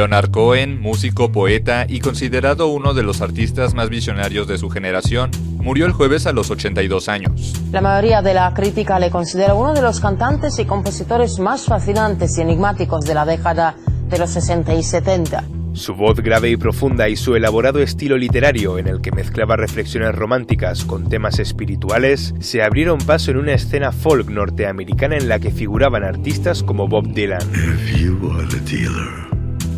Leonard Cohen, músico, poeta y considerado uno de los artistas más visionarios de su generación, murió el jueves a los 82 años. La mayoría de la crítica le considera uno de los cantantes y compositores más fascinantes y enigmáticos de la década de los 60 y 70. Su voz grave y profunda y su elaborado estilo literario en el que mezclaba reflexiones románticas con temas espirituales se abrieron paso en una escena folk norteamericana en la que figuraban artistas como Bob Dylan. If you are the dealer,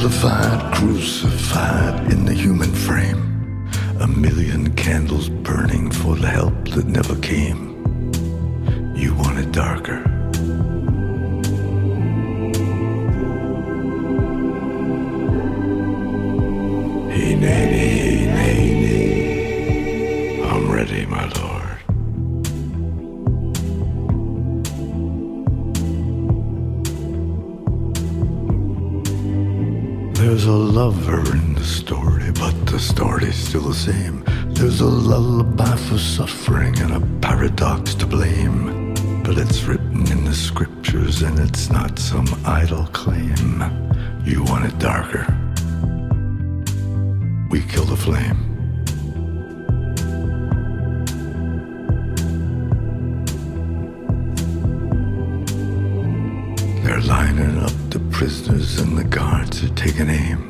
Vilified, crucified in the human frame. A million candles burning for the help that never came. You want it darker. Hineni, lover in the story, but the story's still the same. There's a lullaby for suffering and a paradox to blame. But it's written in the scriptures and it's not some idle claim. You want it darker. We kill the flame. They're lining up the prisoners and the guards are taking aim.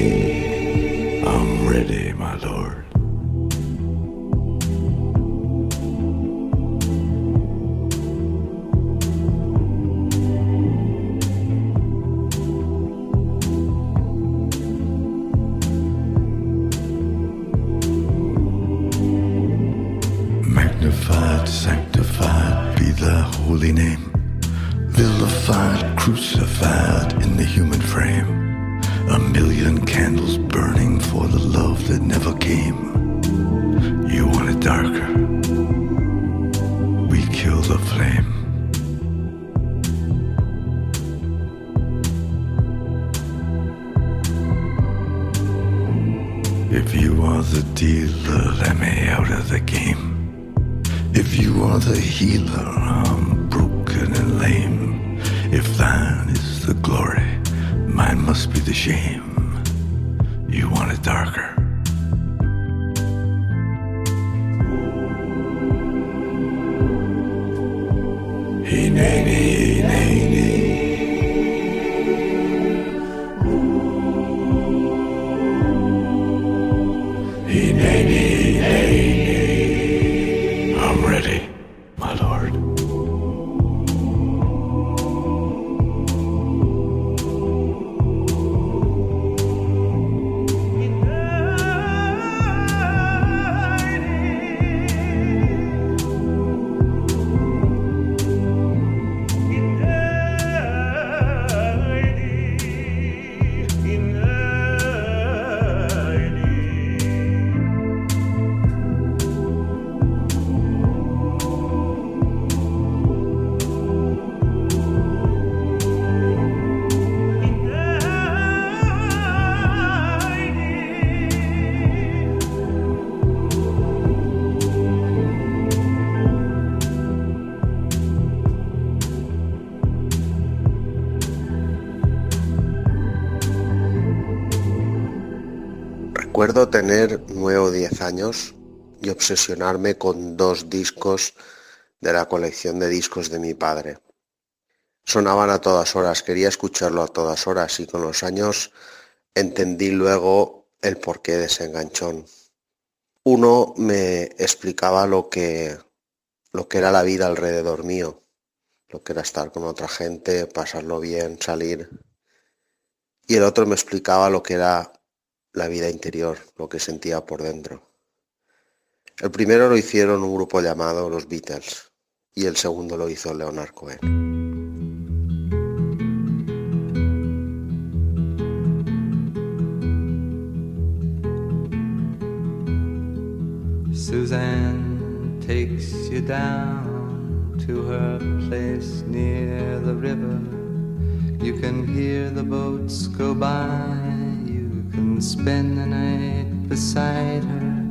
Darker. We kill the flame. If you are the dealer, let me out of the game. If you are the healer, I'm broken and lame. If thine is the glory, mine must be the shame. You want it darker. Y obsesionarme con dos discos de la colección de discos de mi padre. Sonaban a todas horas, quería escucharlo a todas horas y con los años entendí luego el porqué de ese enganchón. Uno me explicaba lo que, lo que era la vida alrededor mío lo que era estar con otra gente, pasarlo bien, salir. Y el otro me explicaba lo que era la vida interior, lo que sentía por dentro. El primero lo hicieron un grupo llamado los Beatles y el segundo lo hizo Leonard Cohen. Suzanne takes you down to her place near the river. You can hear the boats go by. You can spend the night beside her.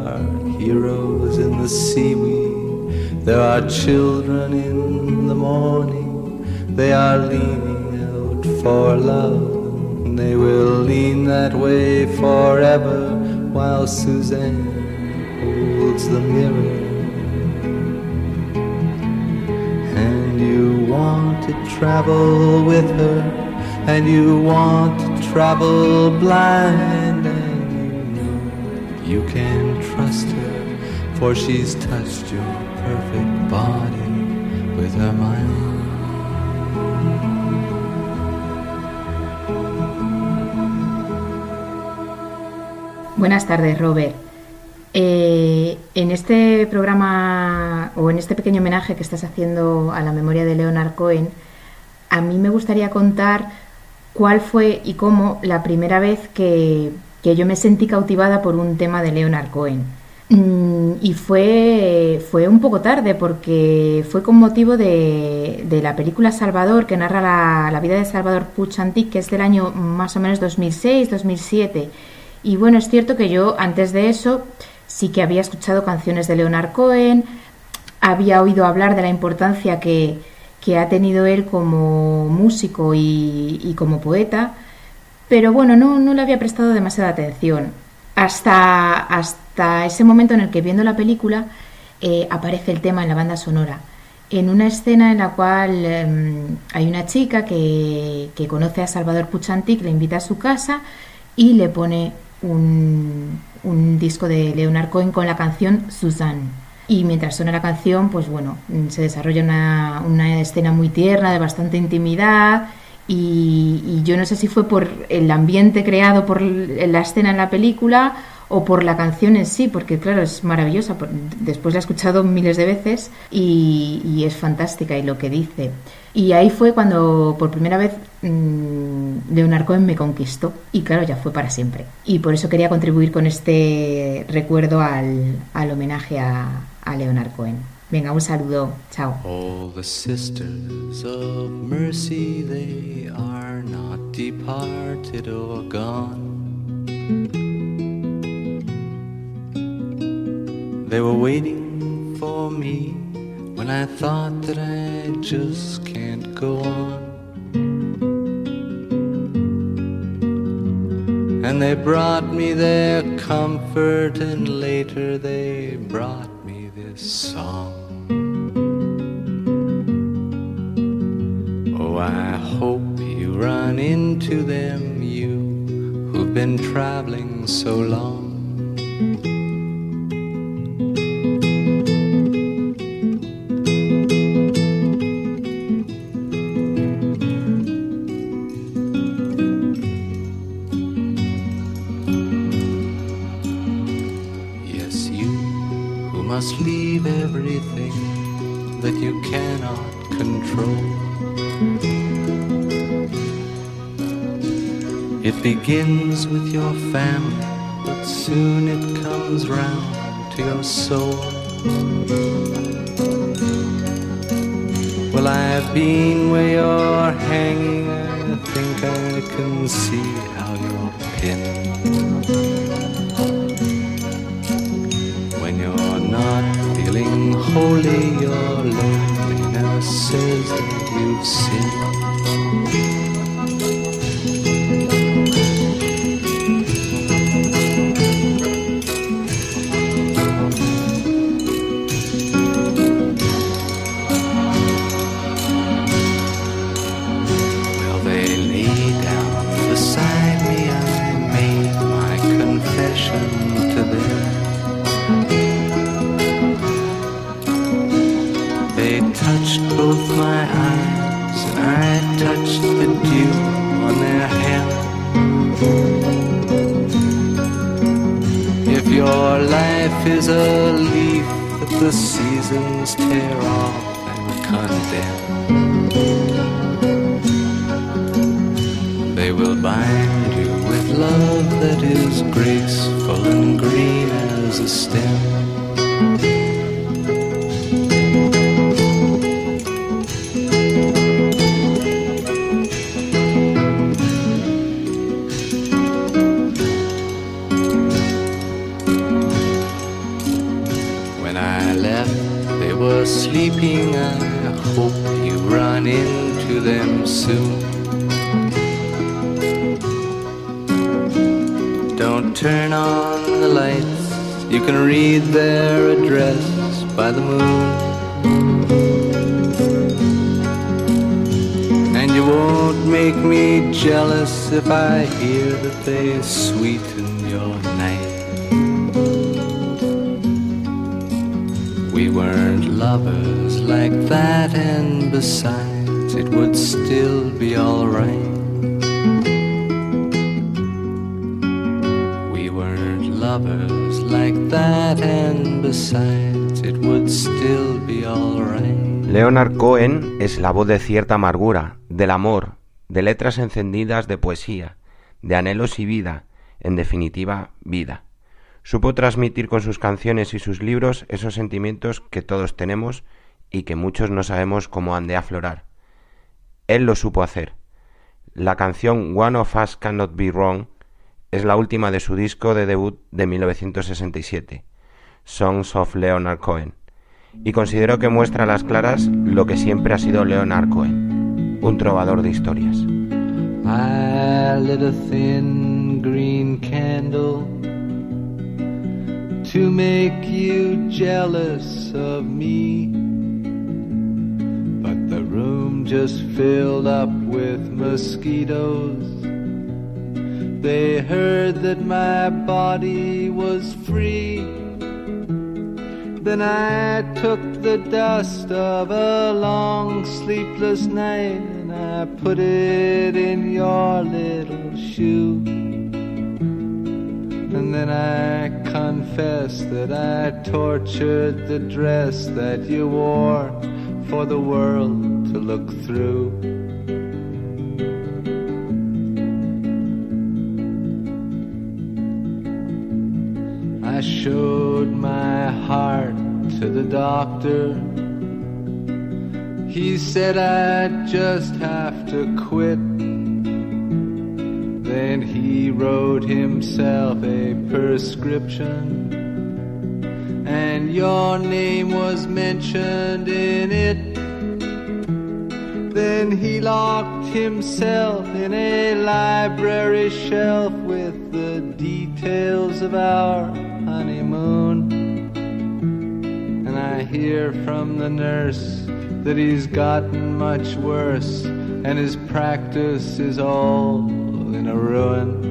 heroes in the seaweed, there are children in the morning, they are leaning out for love. They will lean that way forever while Suzanne holds the mirror. And you want to travel with her, and you want to travel blind, and you know you can for she's touched your perfect body with her mind. Buenas tardes, Robert. Eh, en este programa o en este pequeño homenaje que estás haciendo a la memoria de Leonard Cohen, a mí me gustaría contar cuál fue y cómo la primera vez que, yo me sentí cautivada por un tema de Leonard Cohen. Mm, y fue, fue un poco tarde porque fue con motivo de, la película Salvador, que narra la, la vida de Salvador Puig que es del año más o menos 2006-2007 y bueno, es cierto que yo antes de eso sí que había escuchado canciones de Leonard Cohen, había oído hablar de la importancia que, ha tenido él como músico y, como poeta, pero bueno, no, no, le había prestado demasiada atención. Hasta, hasta ese momento en el que viendo la película eh, aparece el tema en la banda sonora. En una escena en la cual em, hay una chica que, que conoce a Salvador Puchantik, le invita a su casa y le pone un, un disco de Leonard Cohen con la canción Suzanne. Y mientras suena la canción, pues bueno, se desarrolla una, una escena muy tierna, de bastante intimidad. Y, yo no sé si fue por el ambiente creado por la escena en la película o por la canción en sí, porque claro, es maravillosa. Después la he escuchado miles de veces y, es fantástica y lo que dice. Y ahí fue cuando por primera vez mmm, Leonard Cohen me conquistó y claro, ya fue para siempre. Y por eso quería contribuir con este recuerdo al, al homenaje a, a Leonard Cohen. Venga, un saludo. Chao. All the sisters of mercy, they are not departed or gone. They were waiting for me when I thought that I just can't go on. And they brought me their comfort, and later they brought me this song. Oh, I hope you run into them, you who've been traveling so long. Begins with your family, but soon it comes round to your soul. Well, I've been where you're hanging, I think I can see how you're pinned. Holy, your loneliness says that you've sinned. A leaf that the seasons tear off and condemn. They will bind you with love that is graceful and green as a stem. Read their address by the moon. And you won't make me jealous if I hear that they sweeten your night. We weren't lovers like that, and besides, it would still be alright. Leonard Cohen es la voz de cierta amargura, del amor, de letras encendidas de poesía, de anhelos y vida, en definitiva, vida. Supo transmitir con sus canciones y sus libros esos sentimientos que todos tenemos y que muchos no sabemos cómo han de aflorar. Él lo supo hacer. La canción One of Us Cannot Be Wrong es la última de su disco de debut de 1967, Songs of Leonard Cohen, y considero que muestra a las claras lo que siempre ha sido Leonard Cohen, un trovador de historias. But the room just filled up with mosquitoes. They heard that my body was free. Then I took the dust of a long sleepless night and I put it in your little shoe. And then I confess that I tortured the dress that you wore for the world to look through. I showed my heart to the doctor. He said I'd just have to quit. Then he wrote himself a prescription, and your name was mentioned in it. Then he locked himself in a library shelf with the details of our hear from the nurse that he's gotten much worse, and his practice is all in a ruin.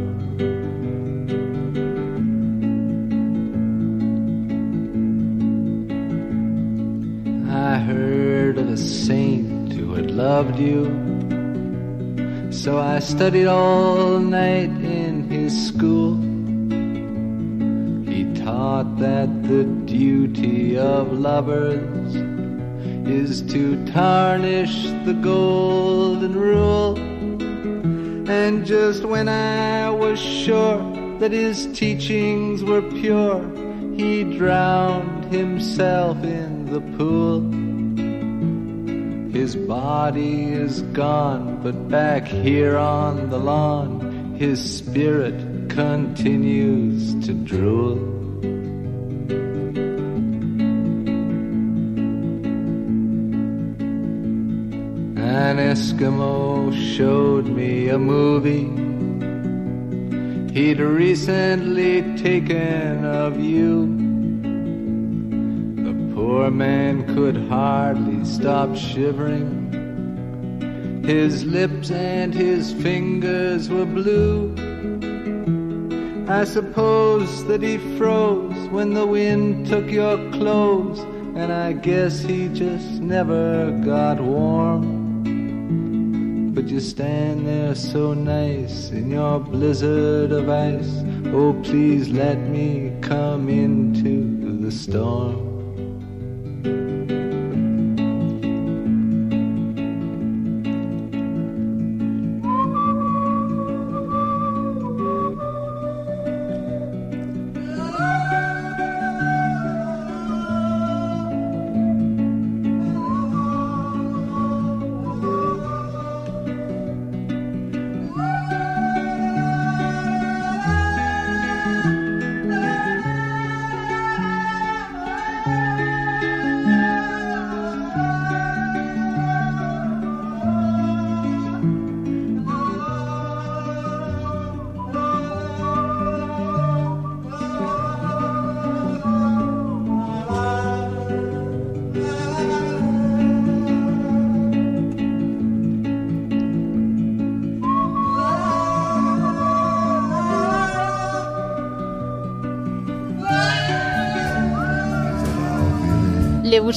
I heard of a saint who had loved you. So I studied all night in his school. He taught that the duty of lovers is to tarnish the golden rule. And just when I was sure that his teachings were pure, he drowned himself in the pool. His body is gone, but back here on the lawn, his spirit continues to drool. Eskimo showed me a movie he'd recently taken of you. The poor man could hardly stop shivering. His lips and his fingers were blue. I suppose that he froze when the wind took your clothes, and I guess he just never got warm. But you stand there so nice in your blizzard of ice. Oh, please let me come into the storm.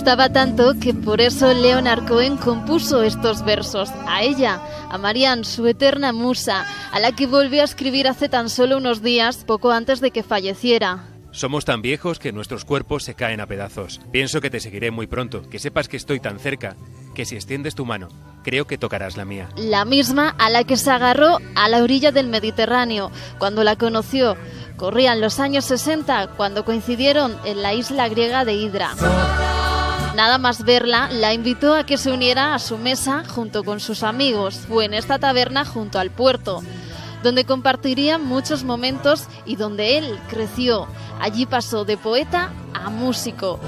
Gustaba tanto que por eso Leonard Cohen compuso estos versos a ella, a Marianne, su eterna musa, a la que volvió a escribir hace tan solo unos días, poco antes de que falleciera. Somos tan viejos que nuestros cuerpos se caen a pedazos. Pienso que te seguiré muy pronto, que sepas que estoy tan cerca, que si extiendes tu mano, creo que tocarás la mía. La misma a la que se agarró a la orilla del Mediterráneo cuando la conoció. Corrían los años 60 cuando coincidieron en la isla griega de Hydra. Nada más verla, la invitó a que se uniera a su mesa junto con sus amigos. Fue en esta taberna junto al puerto, donde compartirían muchos momentos y donde él creció. Allí pasó de poeta a músico.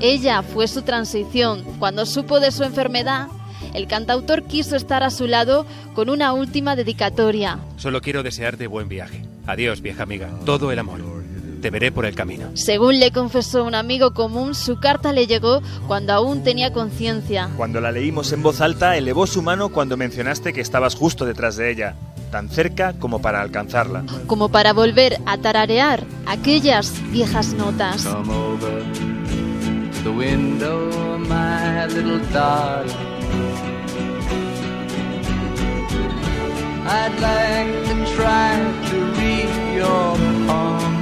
Ella fue su transición. Cuando supo de su enfermedad, el cantautor quiso estar a su lado con una última dedicatoria. Solo quiero desearte buen viaje. Adiós, vieja amiga. Todo el amor. Te veré por el camino. Según le confesó un amigo común, su carta le llegó cuando aún tenía conciencia. Cuando la leímos en voz alta, elevó su mano cuando mencionaste que estabas justo detrás de ella. tan cerca como para alcanzarla. Como para volver a tararear aquellas viejas notas. Come over to the window, my little darling. I'd like to try to read your palm.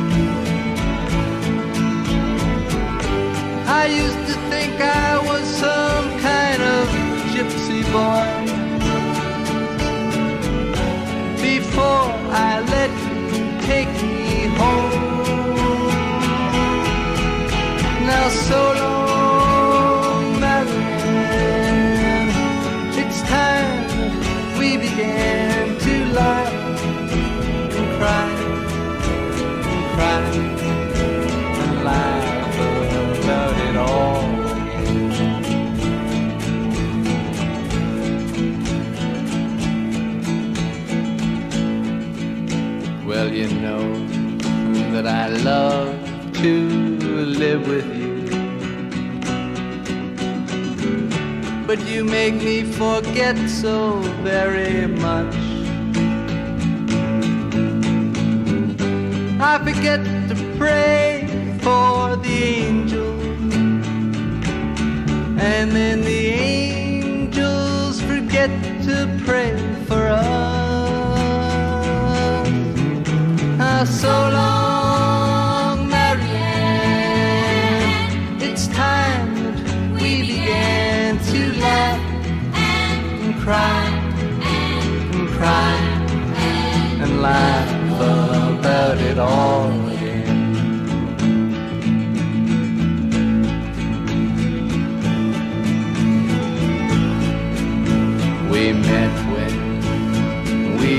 I used to think I was some kind of gypsy boy. Before I let you take me home. Now so long, Marianne. It's time we began to laugh and cry and cry I love to live with you. But you make me forget so very much. I forget to pray for the angels. And then the angels forget to pray for us. Ah, so long, cry and cry and laugh about it all again. We met when we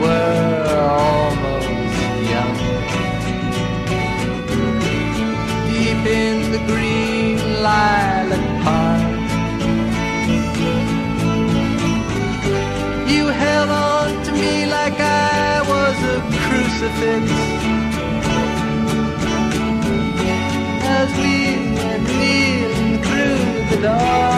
were almost young. Deep in the green lilac crucifix. As we went kneeling through the dark.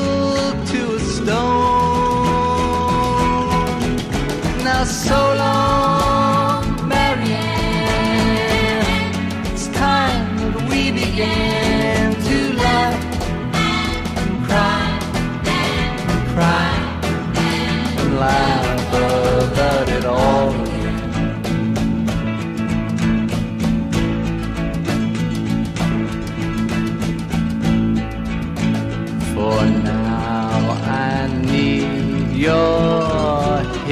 So long, Marianne. It's time that we began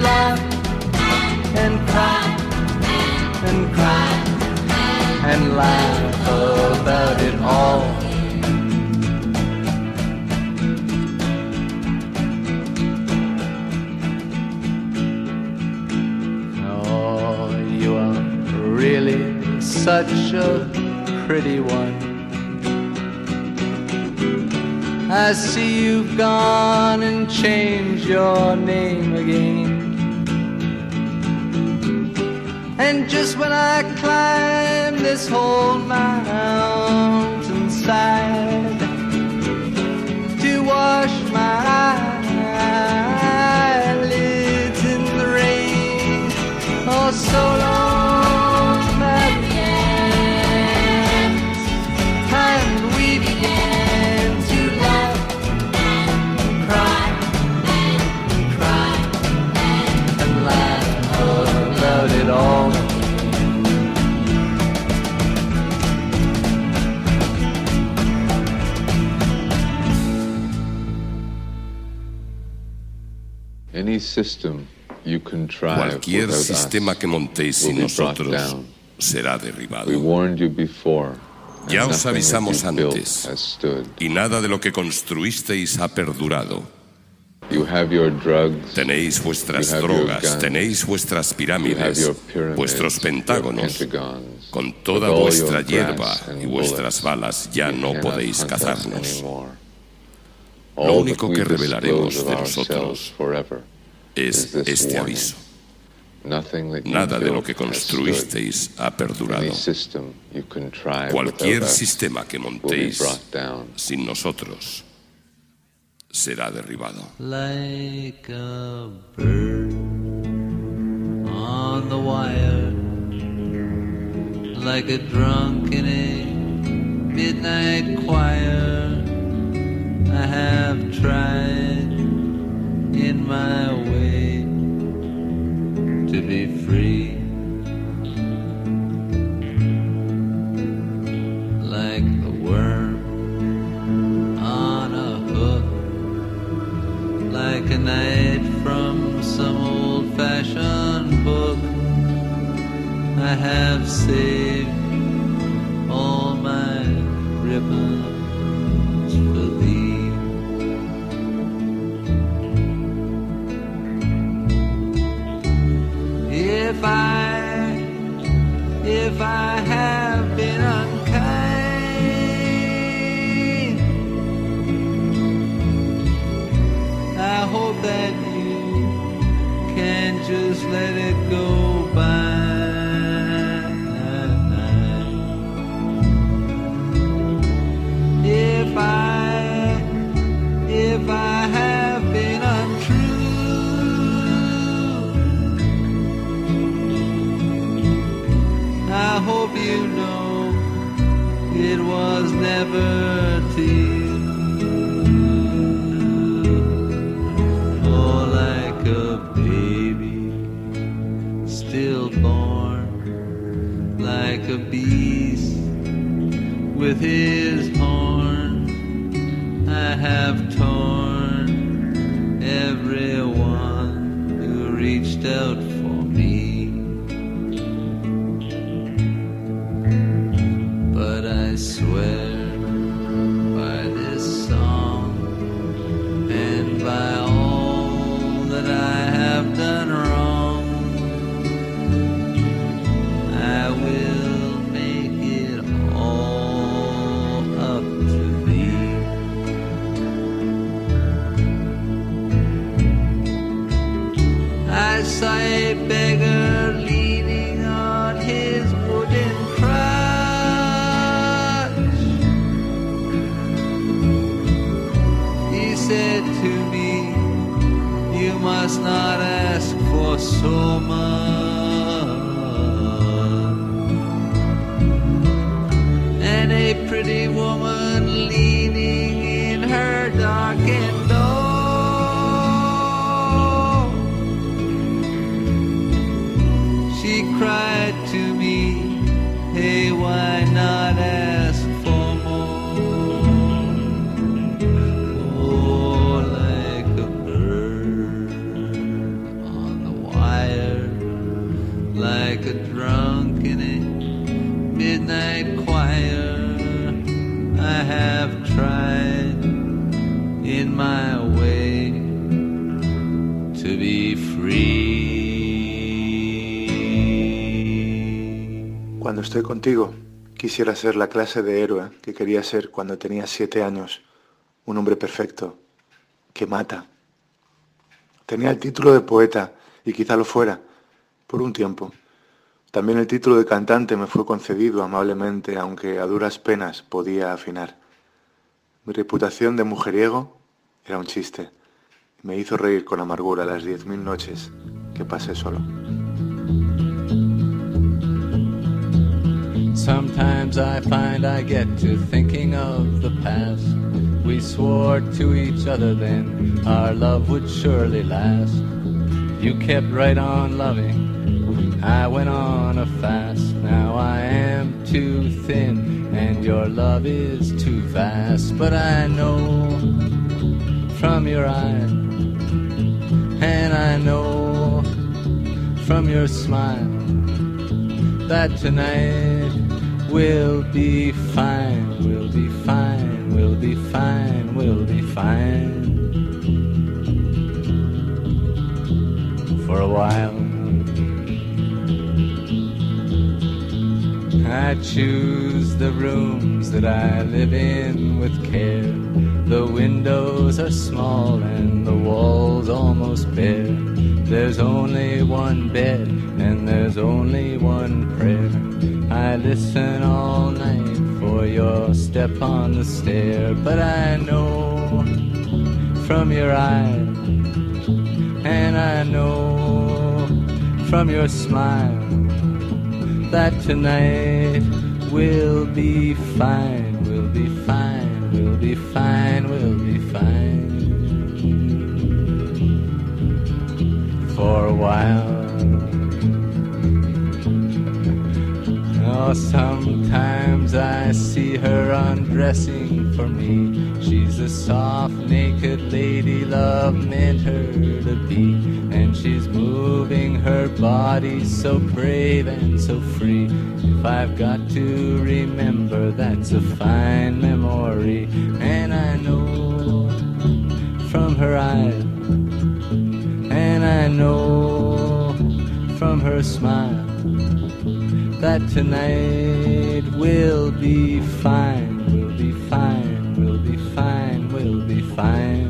laugh and cry and cry and laugh about it all. Oh, you are really such a pretty one. I see you've gone and changed your name again. And just when I climb this whole mountainside to wash my eyelids in the rain, oh, so Cualquier sistema que montéis sin nosotros será derribado. Ya os avisamos antes, y nada de lo que construisteis ha perdurado. Tenéis vuestras drogas, tenéis vuestras pirámides, vuestros pentágonos. Con toda vuestra hierba y vuestras balas ya no podéis cazarnos. Lo único que revelaremos de nosotros es este aviso. Nada de lo que construisteis ha perdurado. Cualquier sistema que montéis sin nosotros será derribado. like a bird on the wire, like a drunk in a midnight choir. I have tried in my way to be free. Like the worm on a hook like a knight from some old fashioned book. I have saved all my ribbons If I, if I have been unkind, I hope that you can just let it go by. If I, if I have hope you know it was never you. More like a baby, like a beast with his horn. I have torn everyone who reached out estoy contigo, quisiera ser la clase de héroe que quería ser cuando tenía siete años, un hombre perfecto, que mata. Tenía el título de poeta, y quizá lo fuera, por un tiempo. También el título de cantante me fue concedido amablemente, aunque a duras penas podía afinar. Mi reputación de mujeriego era un chiste. Me hizo reír con amargura las diez mil noches que pasé solo. Sometimes I find I get to thinking of the past. We swore to each other then our love would surely last. You kept right on loving I went on a fast, now I am too thin, and your love is too vast. But I know from your eyes, and I know from your smile that tonight we'll be fine, we'll be fine, we'll be fine, we'll be fine. For a while. I choose the rooms that I live in with care. The windows are small and the walls almost bare. There's only one bed and there's only one prayer. I listen all night for your step on the stair, but I know from your eyes, and I know from your smile that tonight will be fine, we'll be fine, we'll be fine, we'll be fine. While. Oh, sometimes I see her undressing for me. She's a soft, naked lady love meant her to be. And she's moving her body so brave and so free. If I've got to remember, that's a fine memory. And I know from her eyes, I know from her smile that tonight will be fine, will be fine, will be fine, will be fine.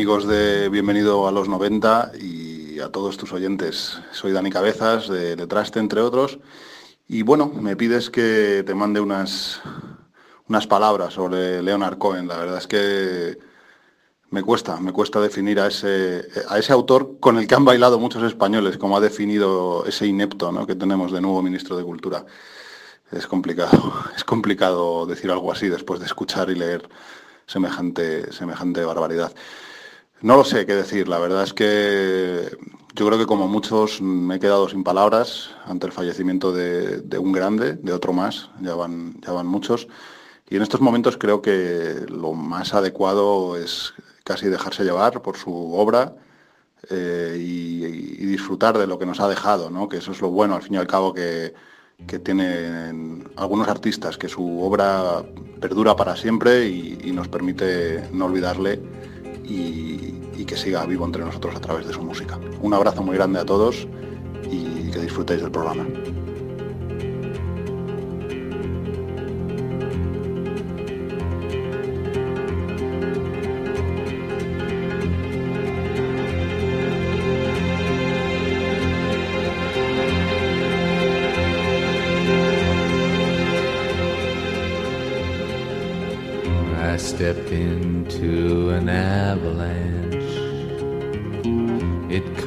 Amigos de Bienvenido a los 90 y a todos tus oyentes. Soy Dani Cabezas de Letraste, entre otros. Y bueno, me pides que te mande unas, unas palabras sobre Leonard Cohen. La verdad es que me cuesta, me cuesta definir a ese, a ese autor con el que han bailado muchos españoles, como ha definido ese inepto que tenemos de nuevo ministro de Cultura. Es complicado, es complicado decir algo así después de escuchar y leer semejante, semejante barbaridad. No lo sé qué decir, la verdad es que yo creo que como muchos me he quedado sin palabras ante el fallecimiento de, un grande, de otro más, ya van, ya van muchos. Y en estos momentos creo que lo más adecuado es casi dejarse llevar por su obra eh, y, disfrutar de lo que nos ha dejado, ¿no? que eso es lo bueno al fin y al cabo que, tienen algunos artistas, que su obra perdura para siempre y nos permite no olvidarle y, que siga vivo entre nosotros a través de su música. Un abrazo muy grande a todos y, que disfrutéis del programa.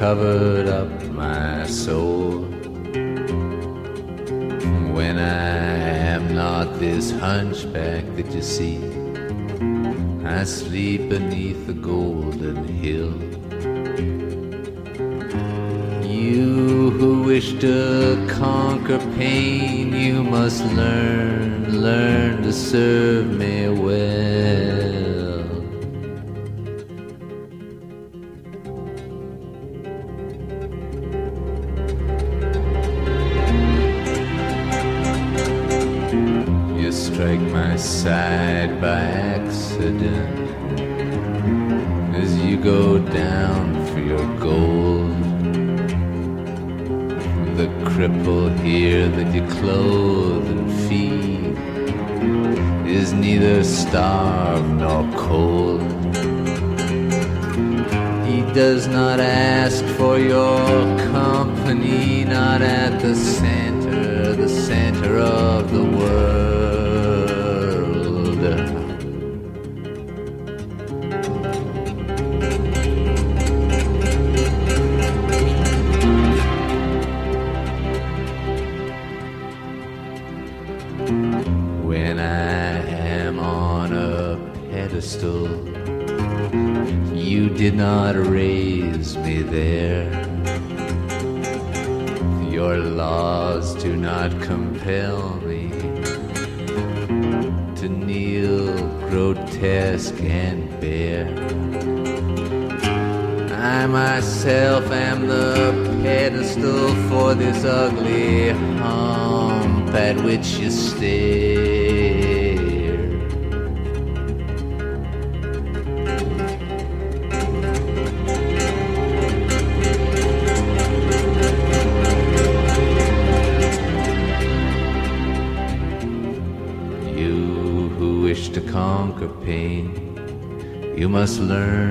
Covered up my soul. When I am not this hunchback that you see, I sleep beneath the golden hill. You who wish to conquer pain, you must learn, learn to serve clothe and feed is neither starved nor cold. He does not ask for your company, not at the which you stare. You who wish to conquer pain, you must learn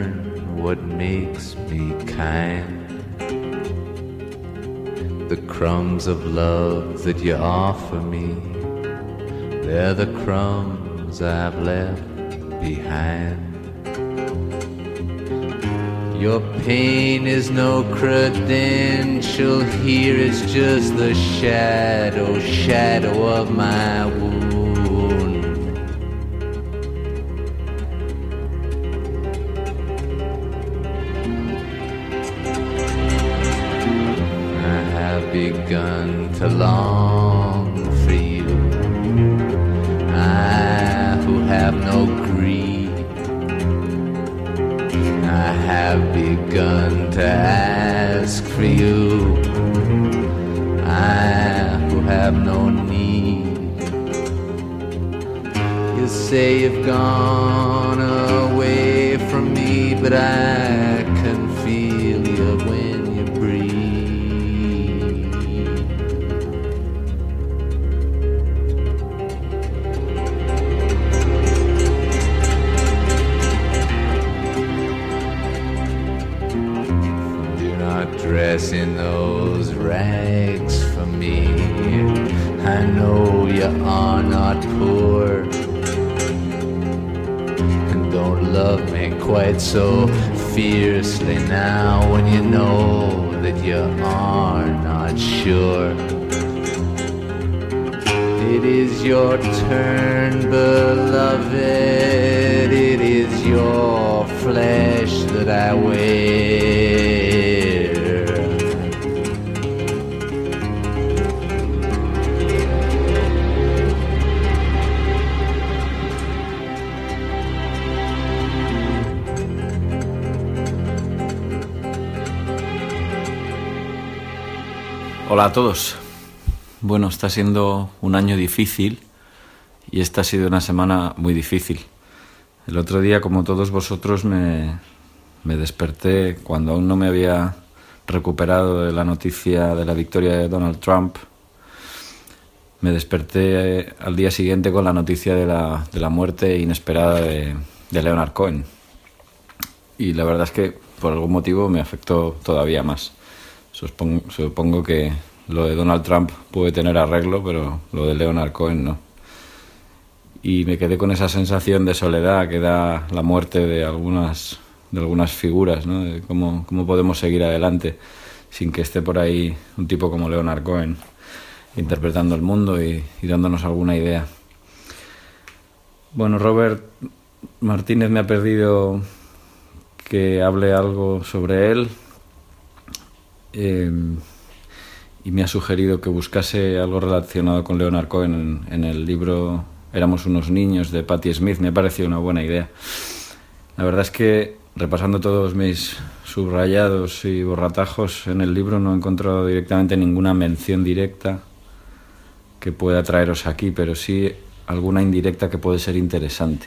crumbs of love that you offer me, they're the crumbs I've left behind. Your pain is no credential here, it's just the shadow, shadow of my wound. Begun to long for you. I who have no greed. I have begun to ask for you. I who have no need. You say you've gone away from me, but I love me quite so fiercely now when you know that you are not sure. It is your turn, beloved. It is your flesh that I wear. Hola a todos. Bueno, está siendo un año difícil y esta ha sido una semana muy difícil. El otro día, como todos vosotros, me, me desperté cuando aún no me había recuperado de la noticia de la victoria de Donald Trump, me desperté eh, al día siguiente con la noticia de la, de la muerte inesperada de, de Leonard Cohen. Y la verdad es que por algún motivo me afectó todavía más. Supongo, supongo que lo de Donald Trump puede tener arreglo, pero lo de Leonard Cohen no. Y me quedé con esa sensación de soledad que da la muerte de algunas, de algunas figuras, ¿no? De cómo, cómo podemos seguir adelante sin que esté por ahí un tipo como Leonard Cohen interpretando el mundo y, y dándonos alguna idea. Bueno, Robert Martínez me ha pedido que hable algo sobre él. Eh, y me ha sugerido que buscase algo relacionado con Leonard Cohen en, el libro Éramos unos niños de Patti Smith. Me ha parecido una buena idea. La verdad es que repasando todos mis subrayados y borratajos en el libro no he encontrado directamente ninguna mención directa que pueda traeros aquí, pero sí alguna indirecta que puede ser interesante.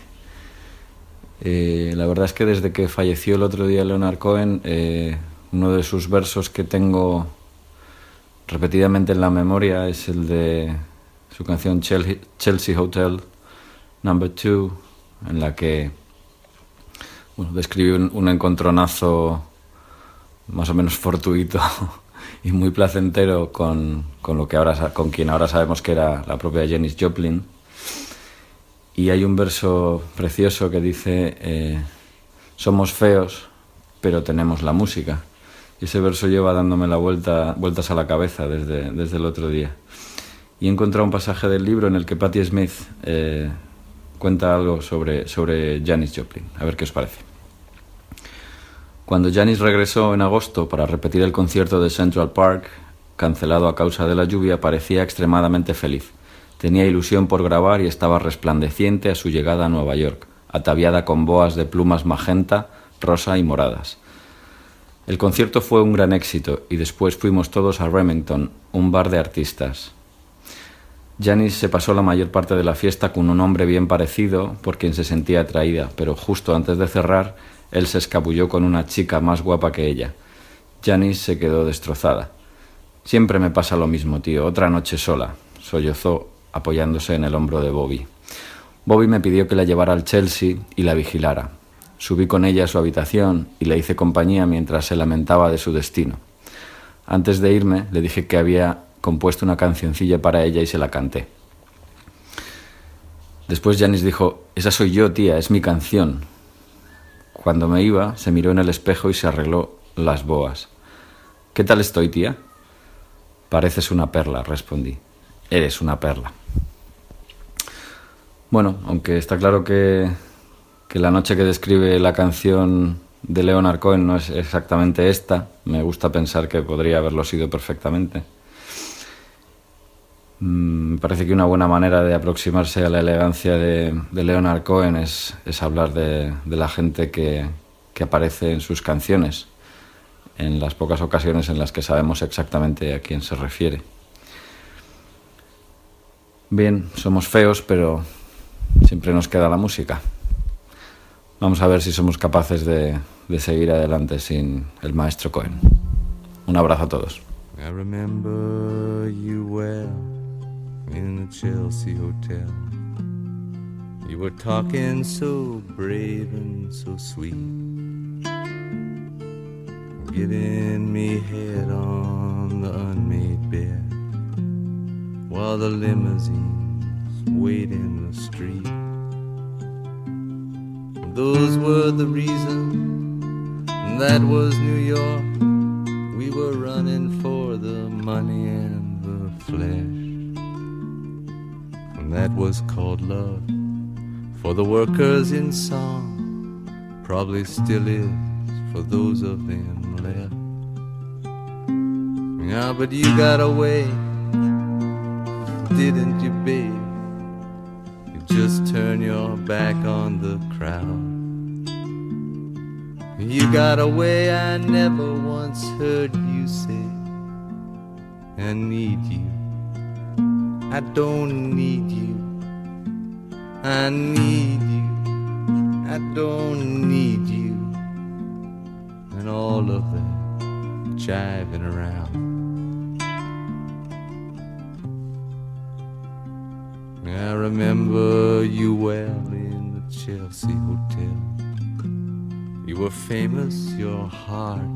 Eh, la verdad es que desde que falleció el otro día Leonard Cohen, eh, uno de sus versos que tengo repetidamente en la memoria es el de su canción Chelsea Hotel Number 2, en la que bueno, describe un, encontronazo más o menos fortuito y muy placentero con, con, lo que ahora, con quien ahora sabemos que era la propia Janis Joplin. Y hay un verso precioso que dice, eh, somos feos, pero tenemos la música. Y ese verso lleva dándome la vuelta, vueltas a la cabeza desde, desde el otro día. Y he encontrado un pasaje del libro en el que Patti Smith eh, cuenta algo sobre, sobre Janis Joplin. A ver qué os parece. Cuando Janis regresó en agosto para repetir el concierto de Central Park, cancelado a causa de la lluvia, parecía extremadamente feliz. Tenía ilusión por grabar y estaba resplandeciente a su llegada a Nueva York, ataviada con boas de plumas magenta, rosa y moradas. El concierto fue un gran éxito y después fuimos todos a Remington, un bar de artistas. Janis se pasó la mayor parte de la fiesta con un hombre bien parecido por quien se sentía atraída, pero justo antes de cerrar, él se escabulló con una chica más guapa que ella. Janis se quedó destrozada. Siempre me pasa lo mismo, tío, otra noche sola, sollozó apoyándose en el hombro de Bobby. Bobby me pidió que la llevara al Chelsea y la vigilara. Subí con ella a su habitación y le hice compañía mientras se lamentaba de su destino. Antes de irme, le dije que había compuesto una cancioncilla para ella y se la canté. Después Janis dijo, esa soy yo, tía, es mi canción. Cuando me iba, se miró en el espejo y se arregló las boas. ¿Qué tal estoy, tía? Pareces una perla, respondí. Eres una perla. Bueno, aunque está claro que que la noche que describe la canción de Leonard Cohen no es exactamente esta. Me gusta pensar que podría haberlo sido perfectamente. Mm, me parece que una buena manera de aproximarse a la elegancia de, Leonard Cohen es, hablar de, la gente que, que, aparece en sus canciones, en las pocas ocasiones en las que sabemos exactamente a quién se refiere. Bien, somos feos, pero siempre nos queda la música. Vamos a ver si somos capaces de, de seguir adelante sin el maestro Cohen. Un abrazo a todos. I remember you well in the Chelsea Hotel. You were talking so brave and so sweet. Giving me head on the unmade bed while the limousines wait in the street. Those were the reasons, that was New York. We were running for the money and the flesh. And that was called love for the workers in song, probably still is for those of them left. Yeah, but you got away, didn't you, babe? Just turn your back on the crowd. You got a way I never once heard you say. I need you. I don't need you. I need you. I don't need you. And all of that jiving around. I remember you well in the Chelsea Hotel. You were famous, your heart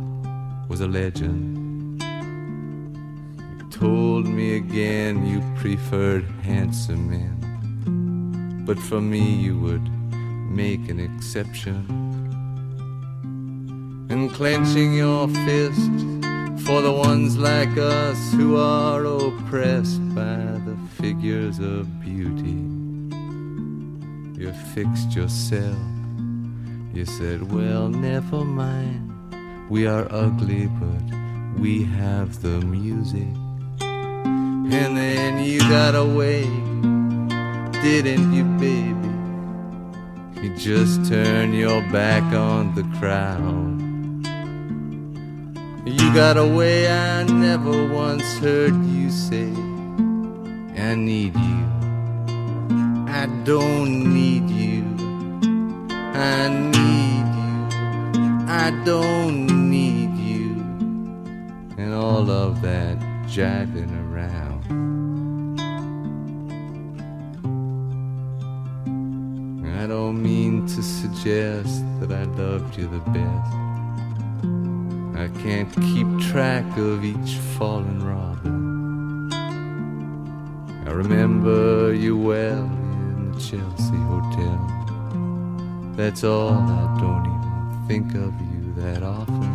was a legend. You told me again you preferred handsome men, but for me you would make an exception. And clenching your fist for the ones like us who are oppressed by the figures of beauty. You fixed yourself. You said, Well, never mind. We are ugly, but we have the music. And then you got away, didn't you, baby? You just turned your back on the crowd. Got away, I never once heard you say, I need you. I don't need you. I need you. I don't need you. And all of that jiving around. I don't mean to suggest that I loved you the best. I can't keep track of each fallen robin. I remember you well in the Chelsea Hotel. That's all, I don't even think of you that often.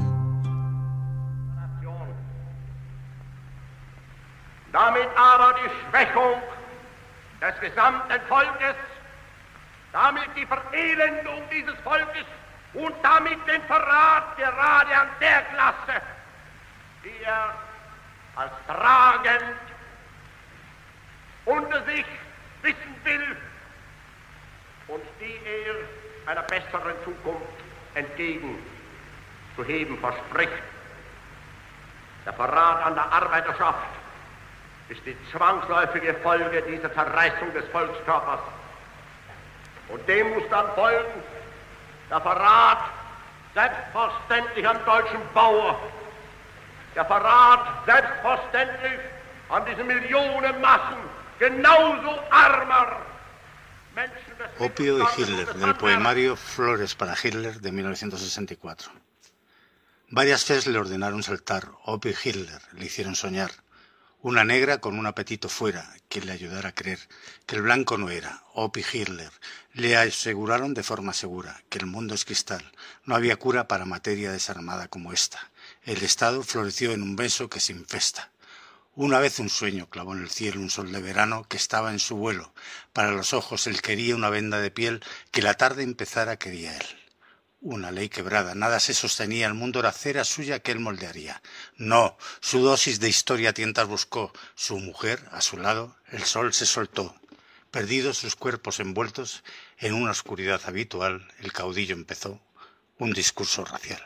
Damit aber die Schwächung des gesamten Volkes, damit die Verelendung dieses Volkes und damit den Verrat gerade an der Klasse, die er als tragend unter sich wissen will und die er einer besseren Zukunft entgegenzuheben verspricht. Der Verrat an der Arbeiterschaft ist die zwangsläufige Folge dieser Zerreißung des Volkskörpers. Und dem muss dann folgen der Verrat selbstverständlich am deutschen Bauer, der Verrat selbstverständlich an diese Millionenmassen genauso armer Opio y Hitler, del poemario Flores para Hitler de 1964. Varias veces le ordenaron saltar. Opio y Hitler le hicieron soñar. Una negra con un apetito fuera, que le ayudara a creer que el blanco no era, Opie Hitler. Le aseguraron de forma segura que el mundo es cristal. No había cura para materia desarmada como esta. El Estado floreció en un beso que se infesta. Una vez un sueño clavó en el cielo un sol de verano que estaba en su vuelo. Para los ojos él quería una venda de piel que la tarde empezara quería él una ley quebrada, nada se sostenía, el mundo era cera suya que él moldearía. No, su dosis de historia tientas buscó, su mujer a su lado, el sol se soltó. Perdidos sus cuerpos envueltos en una oscuridad habitual, el caudillo empezó un discurso racial.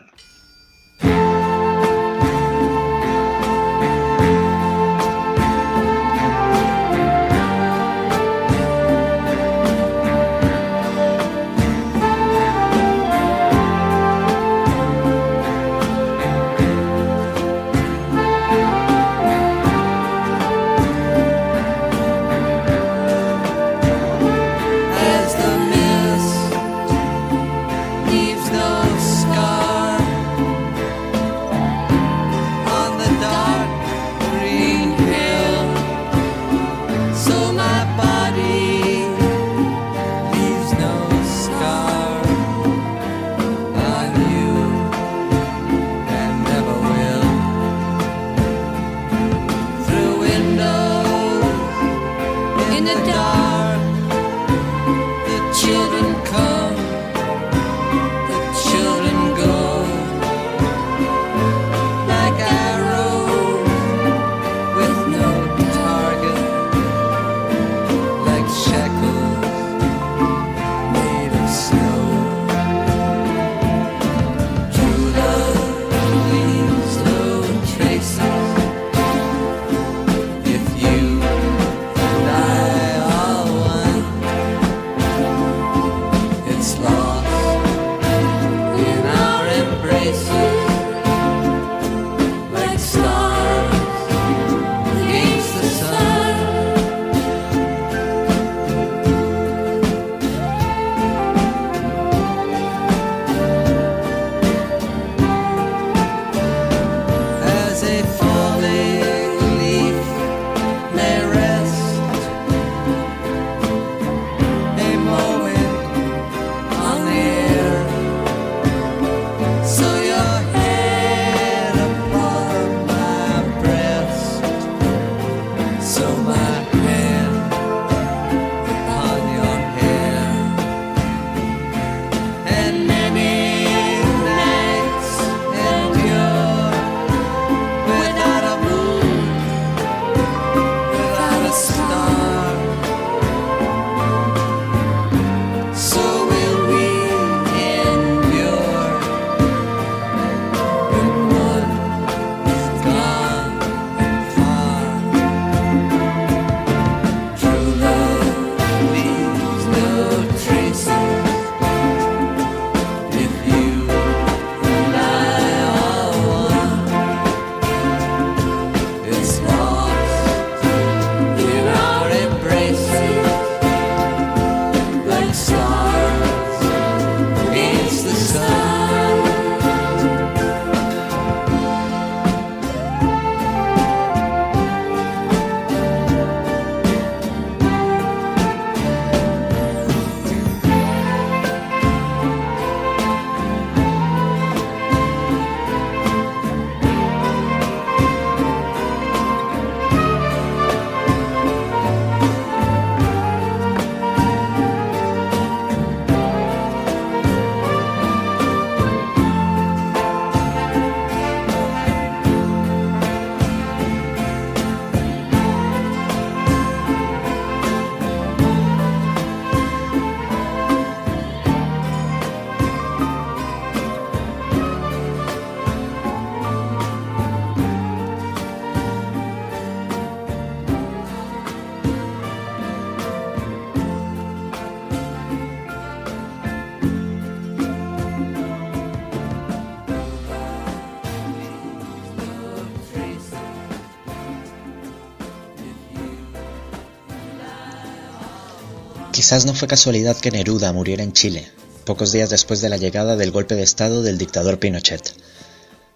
Quizás no fue casualidad que Neruda muriera en Chile, pocos días después de la llegada del golpe de Estado del dictador Pinochet.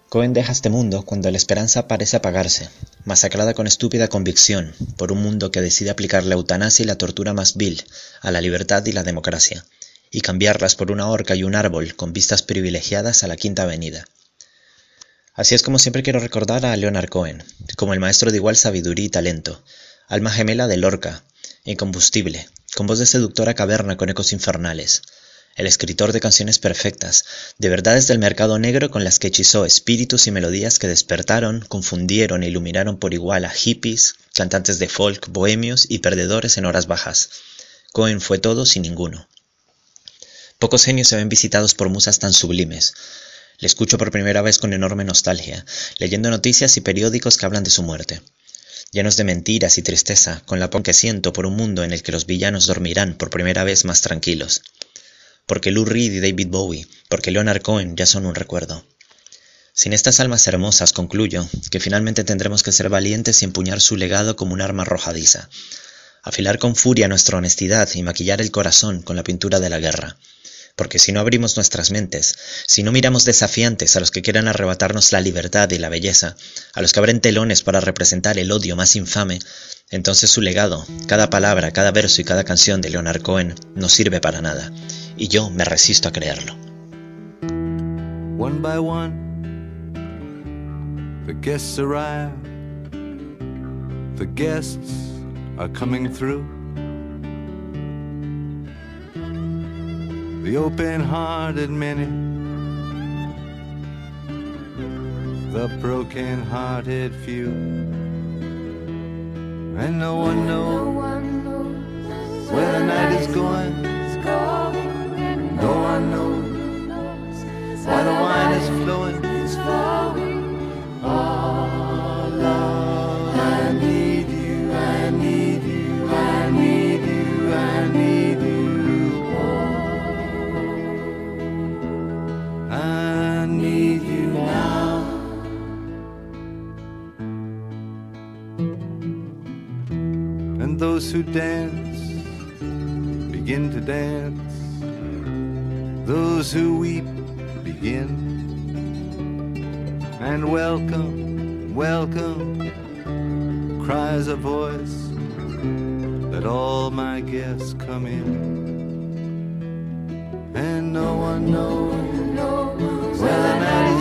Cohen deja este mundo cuando la esperanza parece apagarse, masacrada con estúpida convicción por un mundo que decide aplicar la eutanasia y la tortura más vil a la libertad y la democracia, y cambiarlas por una horca y un árbol con vistas privilegiadas a la Quinta Avenida. Así es como siempre quiero recordar a Leonard Cohen, como el maestro de igual sabiduría y talento, alma gemela de Lorca, incombustible, con voz de seductora caverna con ecos infernales, el escritor de canciones perfectas, de verdades del mercado negro con las que hechizó espíritus y melodías que despertaron, confundieron e iluminaron por igual a hippies, cantantes de folk, bohemios y perdedores en horas bajas. Cohen fue todo sin ninguno. Pocos genios se ven visitados por musas tan sublimes. Le escucho por primera vez con enorme nostalgia, leyendo noticias y periódicos que hablan de su muerte. Llenos de mentiras y tristeza, con la que siento por un mundo en el que los villanos dormirán por primera vez más tranquilos porque Lou Reed y David Bowie, porque Leonard Cohen ya son un recuerdo. Sin estas almas hermosas concluyo que finalmente tendremos que ser valientes y empuñar su legado como un arma arrojadiza, afilar con furia nuestra honestidad y maquillar el corazón con la pintura de la guerra. Porque si no abrimos nuestras mentes, si no miramos desafiantes a los que quieran arrebatarnos la libertad y la belleza, a los que abren telones para representar el odio más infame, entonces su legado, cada palabra, cada verso y cada canción de Leonard Cohen no sirve para nada y yo me resisto a creerlo. The open hearted many, the broken hearted few. And no one knows where the night is going. No one knows why the wine is flowing. Oh, those who dance begin to dance those who weep begin. And welcome, welcome, cries a voice, let all my guests come in. And no one knows where the night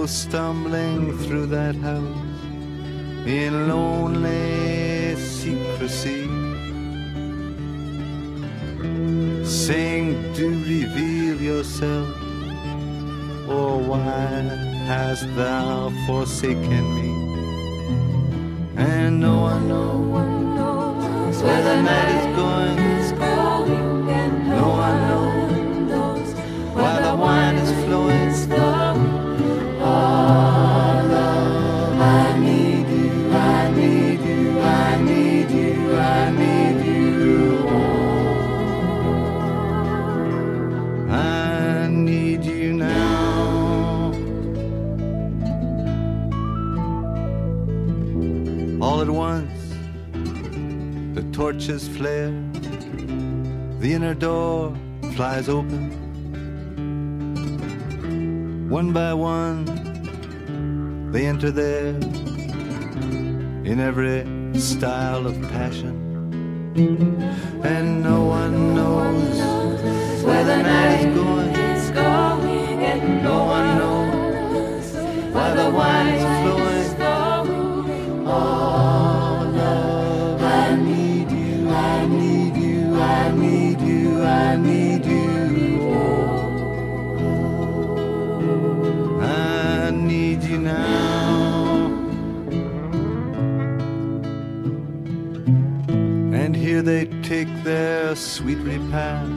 go stumbling through that house in lonely secrecy. Sing, Do reveal yourself, or why hast thou forsaken me? And no one knows where the night is going. No one knows torches flare, the inner door flies open. One by one, they enter there in every style of passion. And no one knows where the night is going. And no one knows why the wine While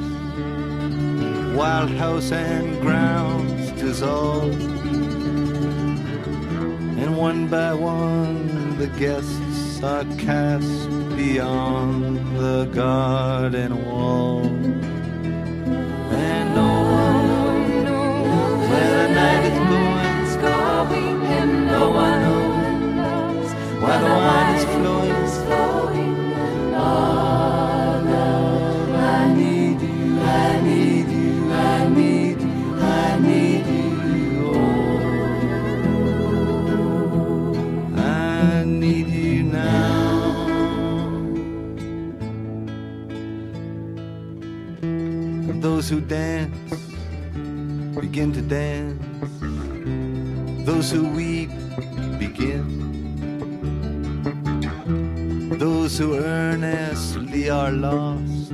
while house and grounds dissolve. And one by one the guests are cast beyond the garden wall. And no one knows where the night is going, and no one knows why the wine is flowing. Who dance begin to dance. Those who weep begin. Those who earnestly are lost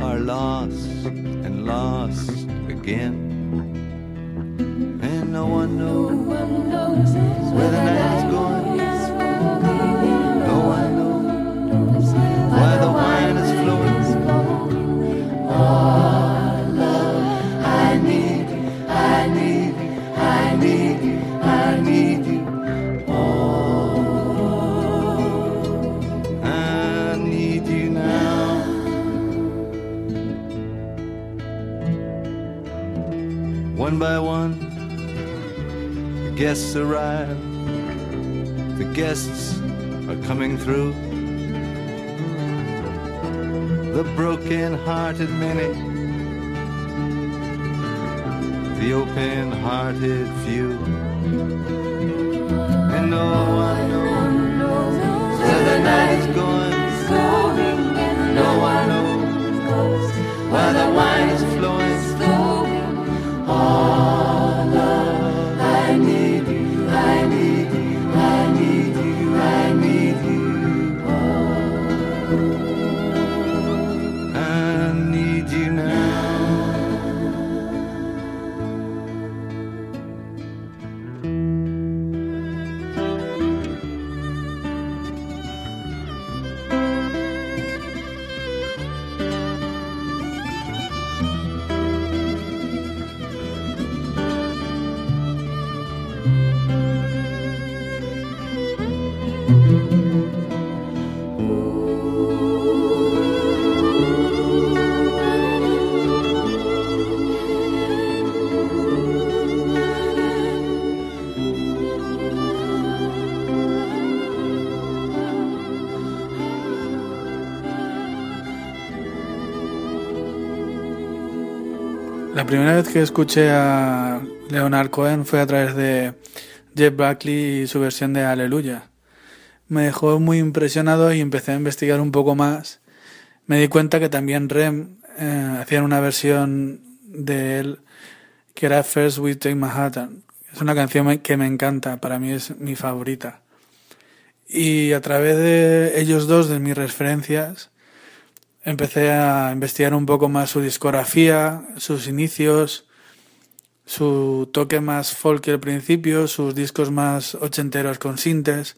are lost and lost again. And no one knows where the night guests arrive. The guests are coming through. The broken hearted many, the open hearted few. La primera vez que escuché a Leonard Cohen fue a través de Jeff Buckley y su versión de Aleluya. Me dejó muy impresionado y empecé a investigar un poco más. Me di cuenta que también Rem eh, hacían una versión de él que era First We Take Manhattan. Es una canción que me encanta, para mí es mi favorita. Y a través de ellos dos, de mis referencias, empecé a investigar un poco más su discografía, sus inicios, su toque más folk al principio, sus discos más ochenteros con sintes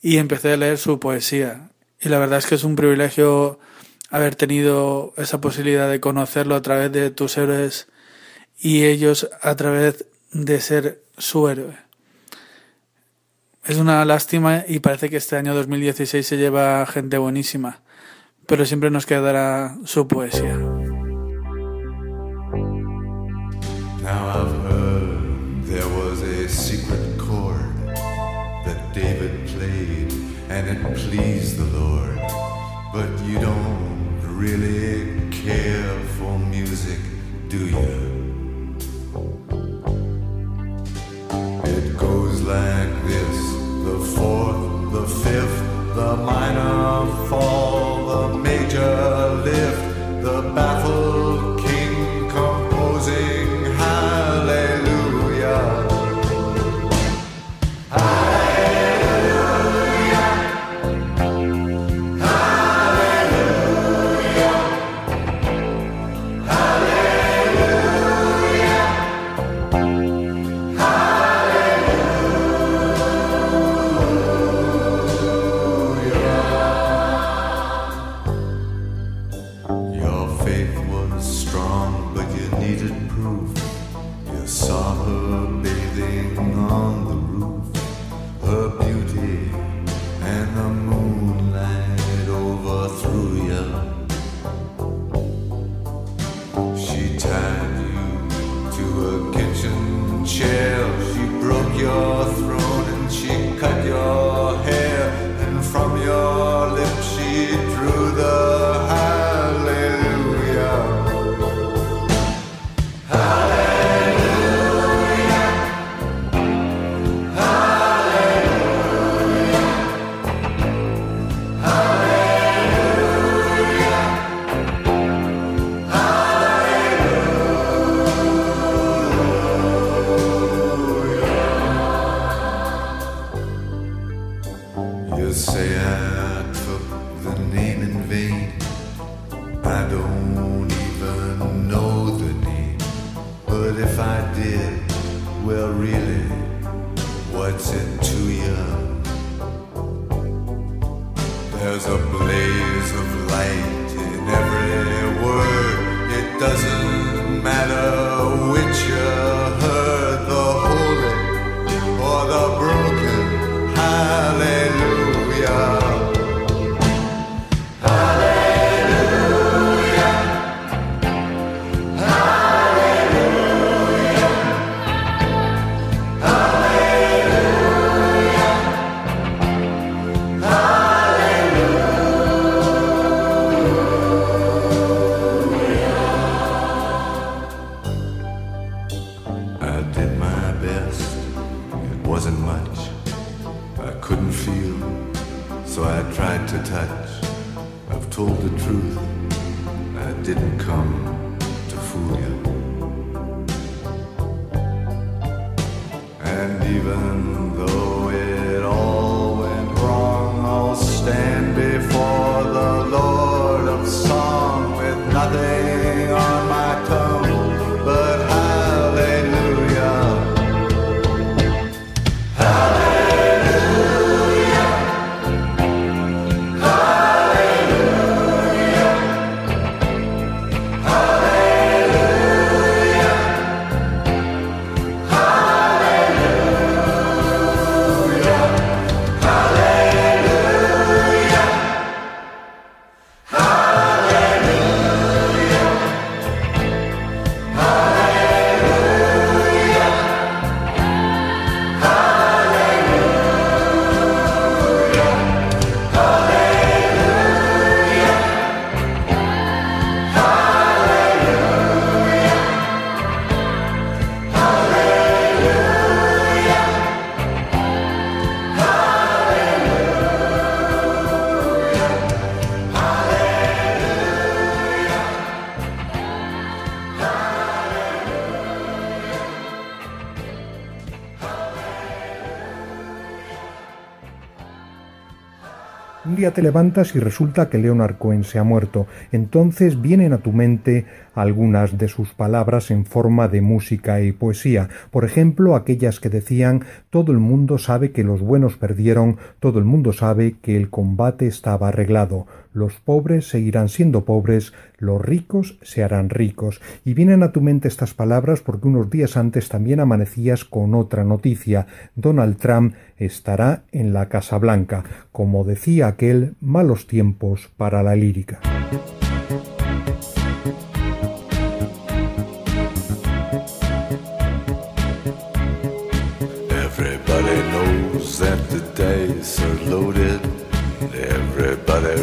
y empecé a leer su poesía. Y la verdad es que es un privilegio haber tenido esa posibilidad de conocerlo a través de tus héroes y ellos a través de ser su héroe. Es una lástima y parece que este año 2016 se lleva gente buenísima pero siempre nos quedará su poesía. Now I've heard there was a secret chord that David played and it pleased the Lord. But you don't really care for music, do you? It goes like this the fourth, the fifth, the minor fall, baffled if I did, well, really, what's it to you? There's a blaze of light in every word. It doesn't te levantas y resulta que Leonard Cohen se ha muerto. Entonces vienen a tu mente algunas de sus palabras en forma de música y poesía. Por ejemplo, aquellas que decían todo el mundo sabe que los buenos perdieron, todo el mundo sabe que el combate estaba arreglado. Los pobres seguirán siendo pobres, los ricos se harán ricos. Y vienen a tu mente estas palabras porque unos días antes también amanecías con otra noticia. Donald Trump estará en la Casa Blanca. Como decía aquel, malos tiempos para la lírica. Everybody knows that the dice are loaded. Everybody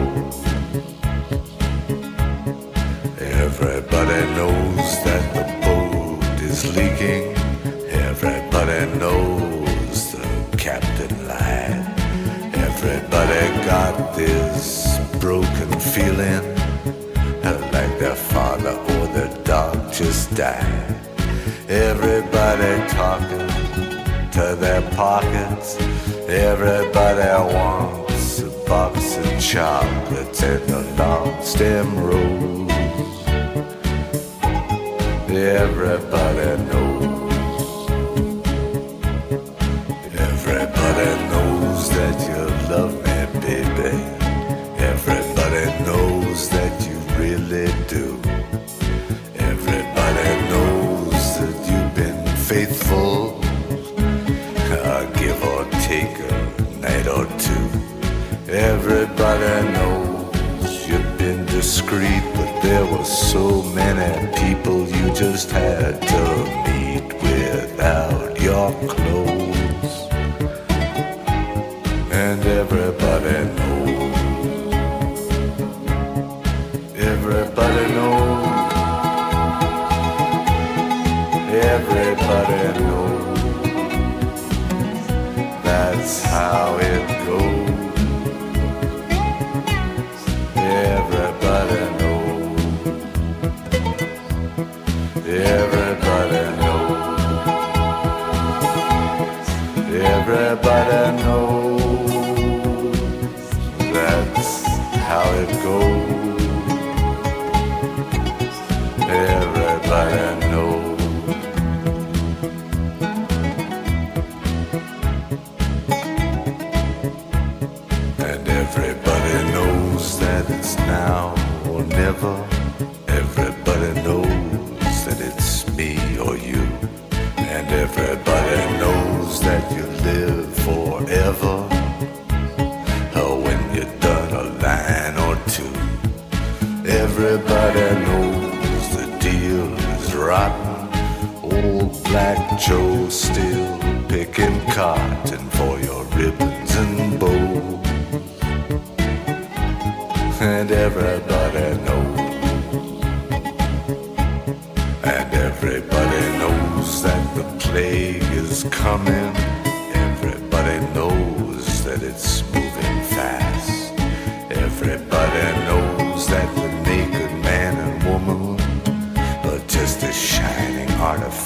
Leaking. Everybody knows the captain lied. Everybody got this broken feeling like their father or their dog just died. Everybody talking to their pockets. Everybody wants a box of chocolates and a long stem rose. Everybody knows. Everybody knows that you love me, baby. Everybody knows that you really do. Everybody knows that you've been faithful. Uh, give or take a night or two. Everybody knows you've been discreet, but there were so many people you just had to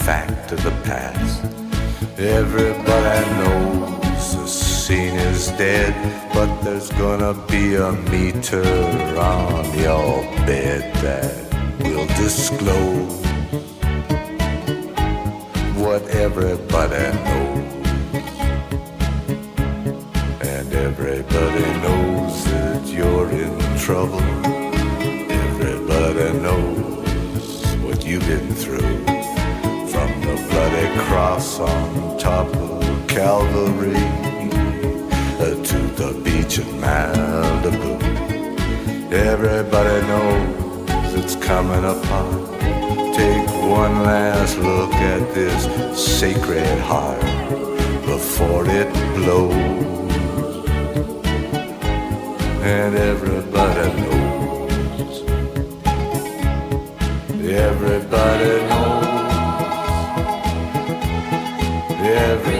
artifact of the past. Everybody knows the scene is dead, but there's gonna be a meter on your bed that will disclose what everybody knows. And everybody knows that you're in trouble. Of uh, to the beach in Malibu. Everybody knows it's coming apart. Take one last look at this sacred heart before it blows. And everybody knows. Everybody knows. Everybody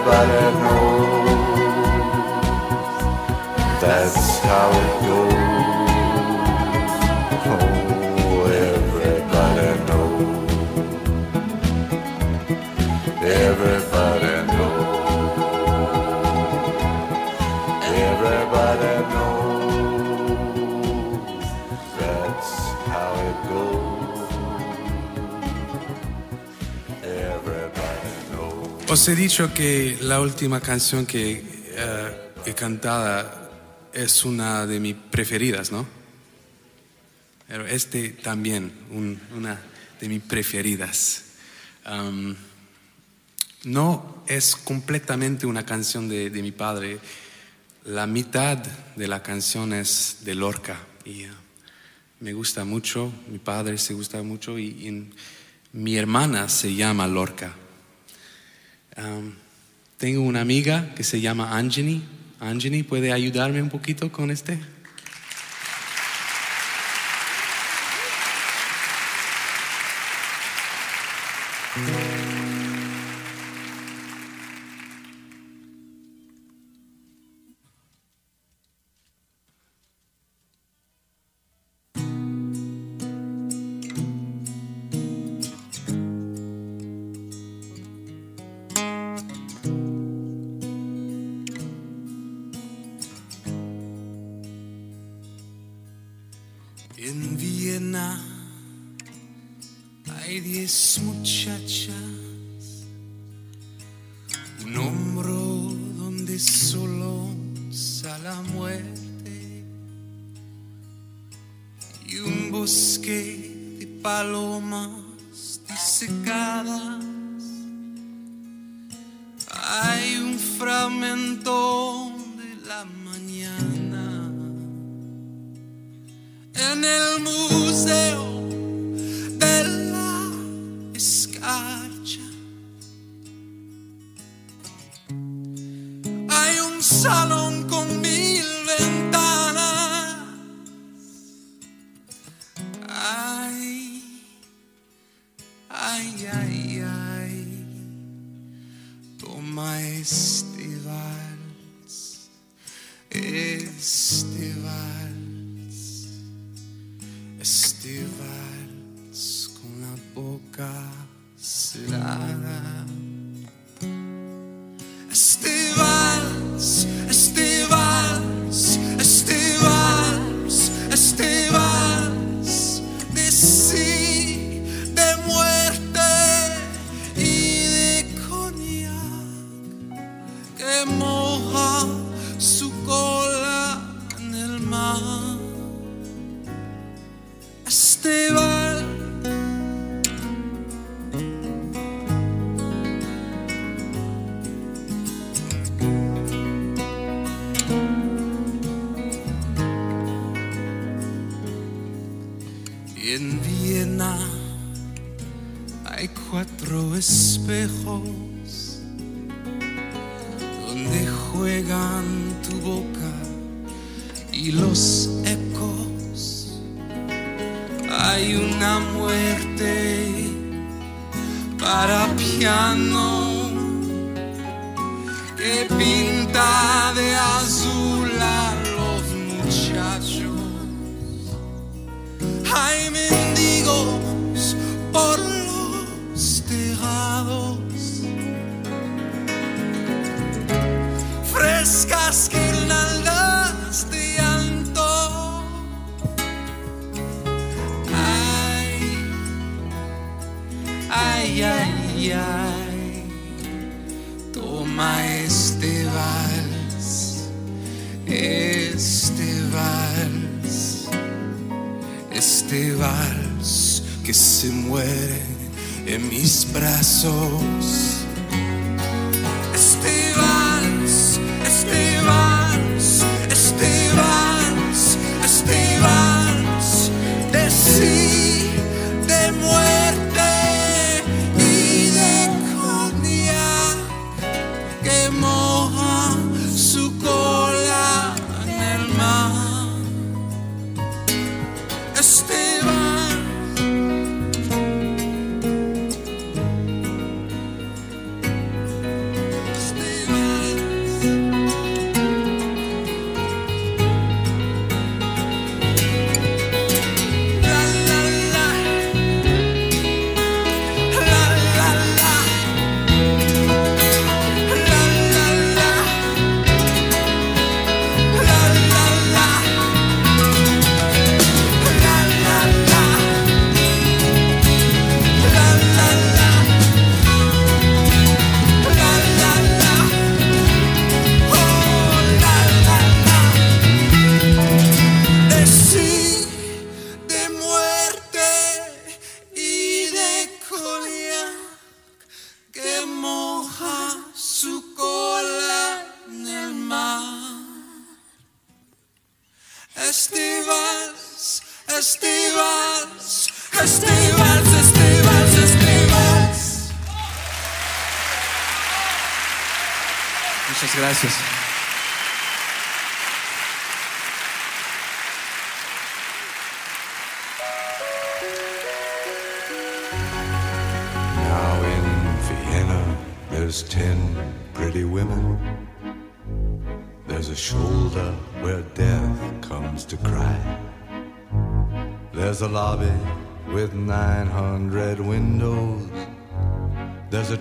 Everybody knows. That's how it goes. Oh, everybody knows. Everybody knows. Everybody knows. Os he dicho que la última canción que eh, he cantada es una de mis preferidas, ¿no? Pero este también, un- una de mis preferidas. No es completamente una canción de, de mi padre. La mitad de la canción es de Lorca y eh, me gusta mucho, mi padre se gusta mucho y, y mi hermana se llama Lorca. Am, tengo una amiga que se llama Anjani. Anjani, ¿puede ayudarme un poquito con este? Hay diez muchachas, un hombro donde solo sale la muerte y un bosque de palomas disecadas. Hay un fragmento de la mañana en el mundo.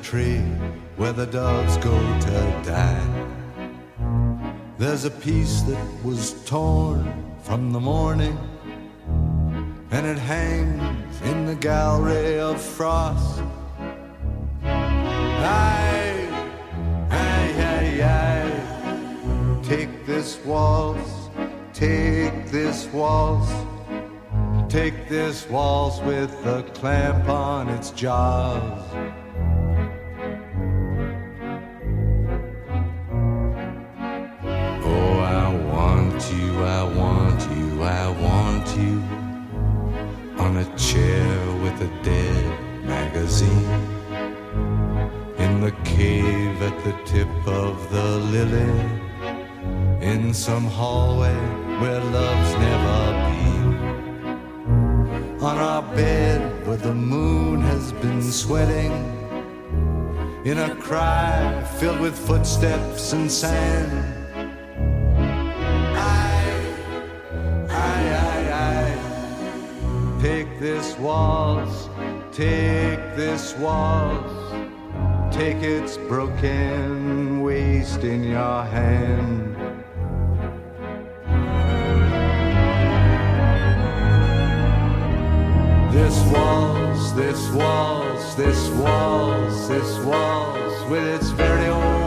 Tree where the doves go to die. There's a piece that was torn from the morning, and it hangs in the gallery of frost. Aye, aye, aye, aye. Take this waltz, take this waltz, take this waltz with a clamp on its jaws. On a chair with a dead magazine. In the cave at the tip of the lily. In some hallway where love's never been. On our bed where the moon has been sweating. In a cry filled with footsteps and sand Take this waltz, take this waltz, take its broken waist in your hand. This waltz, this waltz, this waltz, this waltz, with its very own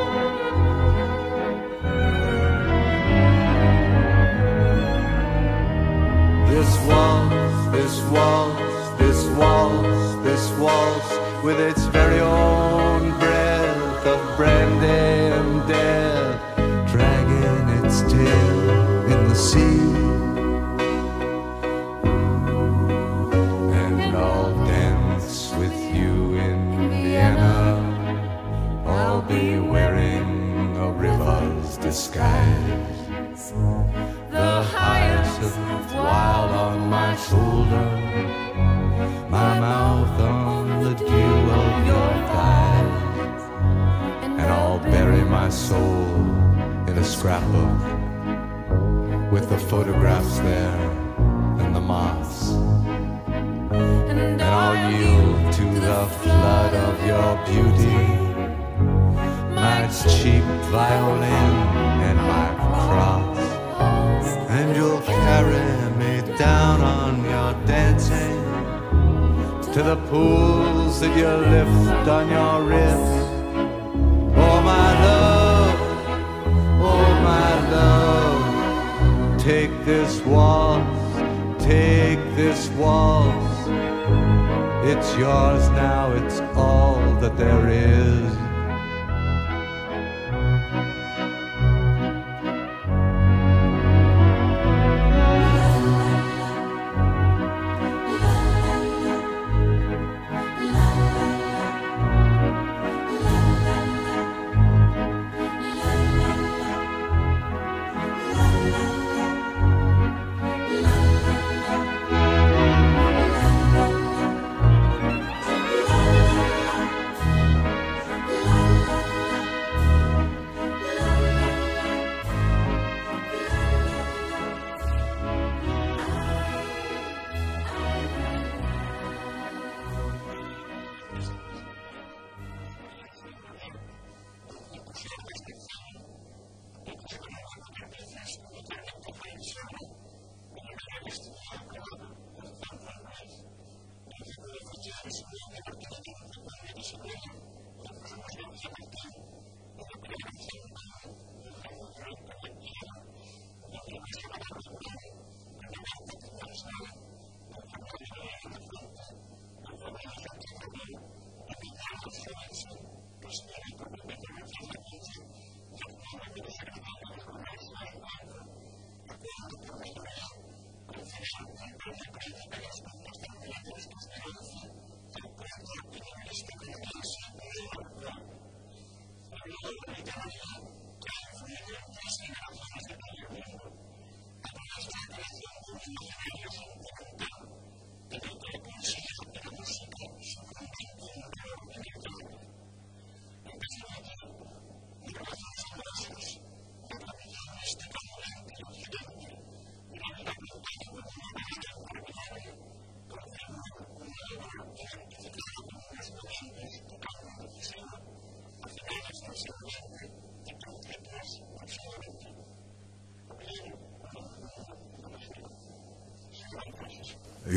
The hyacinth wild on my shoulder, my mouth on the dew of your thighs, and I'll bury my soul in a scrapbook with the photographs there to the pools that you lift on your wrist. Oh my love, oh my love, take this waltz, take this waltz, It's yours now, it's all that there is.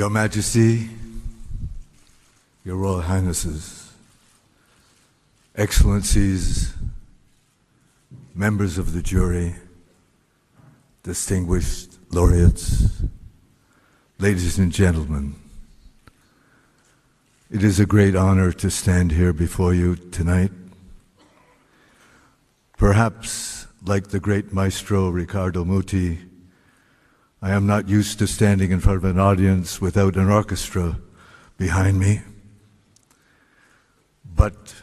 Your Majesty, Your Royal Highnesses, Excellencies, members of the jury, distinguished laureates, ladies and gentlemen, it is a great honor to stand here before you tonight. Perhaps, like the great maestro Riccardo Muti, I am not used to standing in front of an audience without an orchestra behind me, but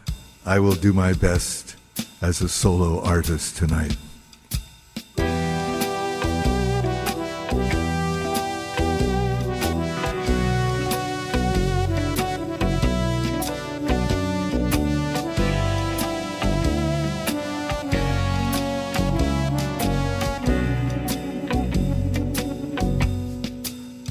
I will do my best as a solo artist tonight.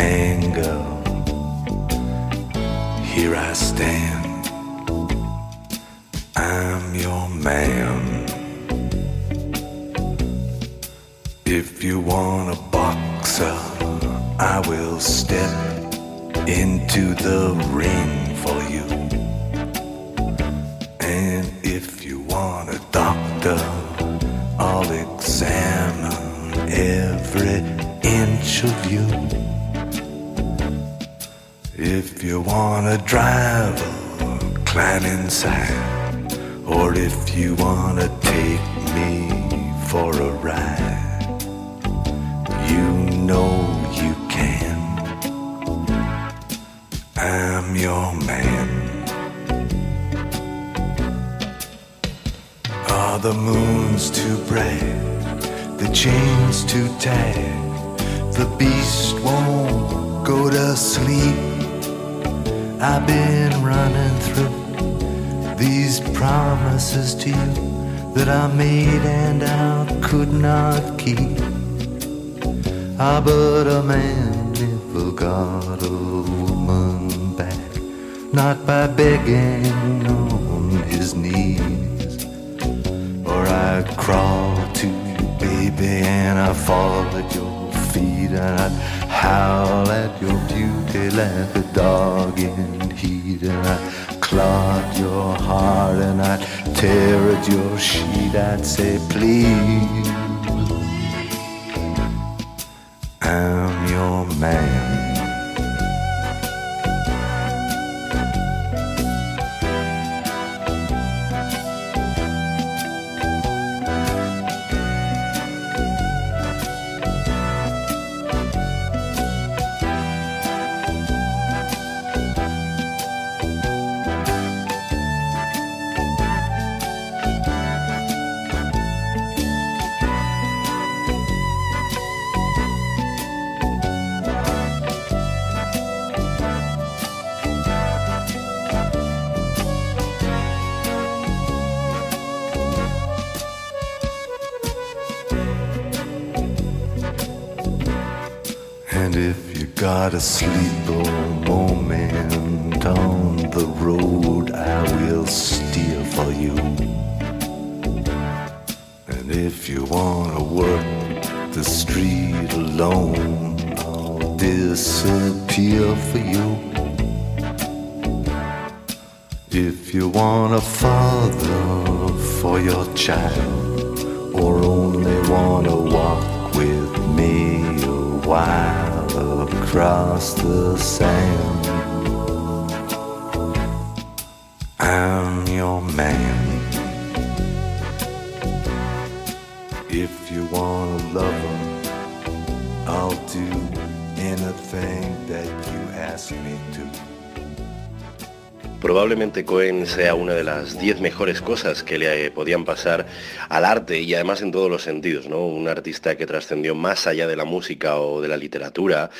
anger, here I stand. I'm your man. If you want a boxer, I will step into the ring for you. Wanna drive, climb inside. Or if you wanna take me for a ride, you know you can. I'm your man. Are the moons too bright? The chains too tight? The beast won't go to sleep. I've been running through these promises to you that I made and I could not keep. Ah, but a man never got a woman back not by begging on his knees. Or I'd crawl to you, baby, and I'd fall at your feet, and I'd howl at your beauty like a dog in heat, and I'd clog your heart, and I'd tear at your sheet. I'd say, please, I'm your man. Got a moment on the road, I will steer for you. And if you wanna work the street alone, I'll disappear for you. If you want a father for your child, or only wanna walk with me a while across the sand, I'm your man. If you want a lover, I'll do anything that you ask me to. Probablemente Cohen sea una de las 10 mejores cosas que le podían pasar al arte y además en todos los sentidos, ¿no? Un artista que trascendió más allá de la música o de la literatura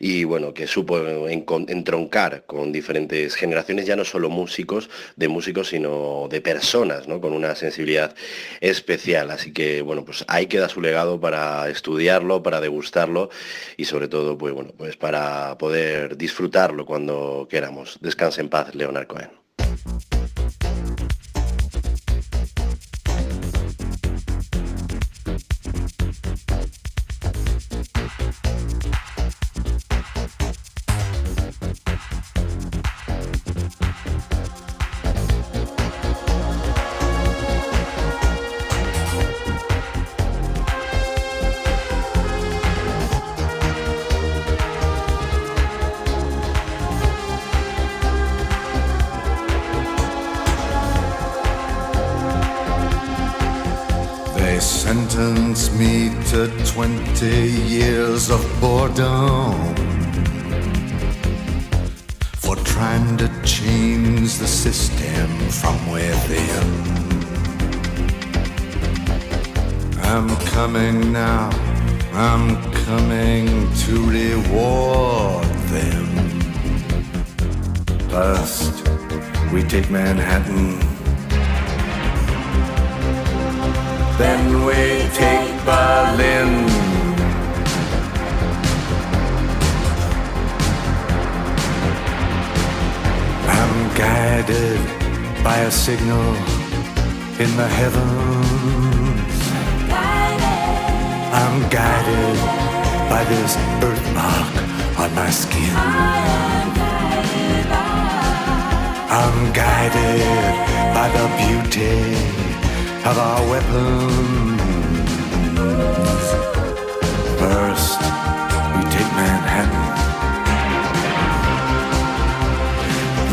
y bueno, que supo entroncar con diferentes generaciones, ya no solo músicos, de músicos, sino de personas, ¿no? Con una sensibilidad especial. Así que bueno, pues ahí queda su legado para estudiarlo, para degustarlo y sobre todo, pues bueno, pues para poder disfrutarlo cuando queramos. Descanse en paz, Leonard tarkoin. Of boredom for trying to change the system from within. I'm coming now, I'm coming to reward them. First, we take Manhattan. Then we take Berlin. Guided by a signal in the heavens. I'm guided by this birthmark on my skin. I'm guided by the beauty of our weapons.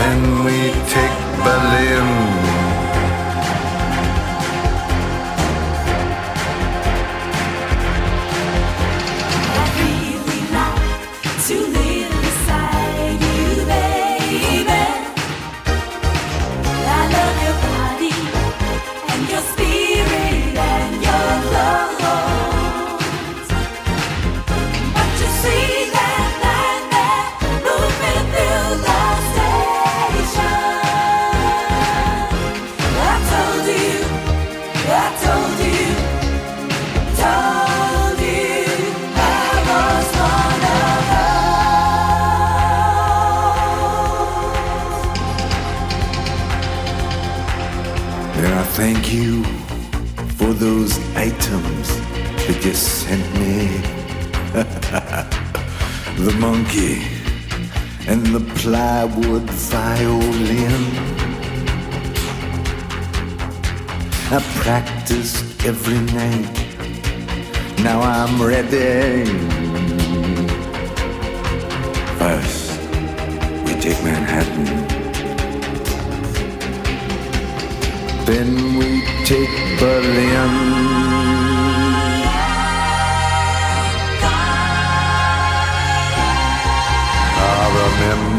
Then we take Berlin. Monkey and the plywood violin. I practiced every night. Now I'm ready. First, we take Manhattan. Then we take Berlin.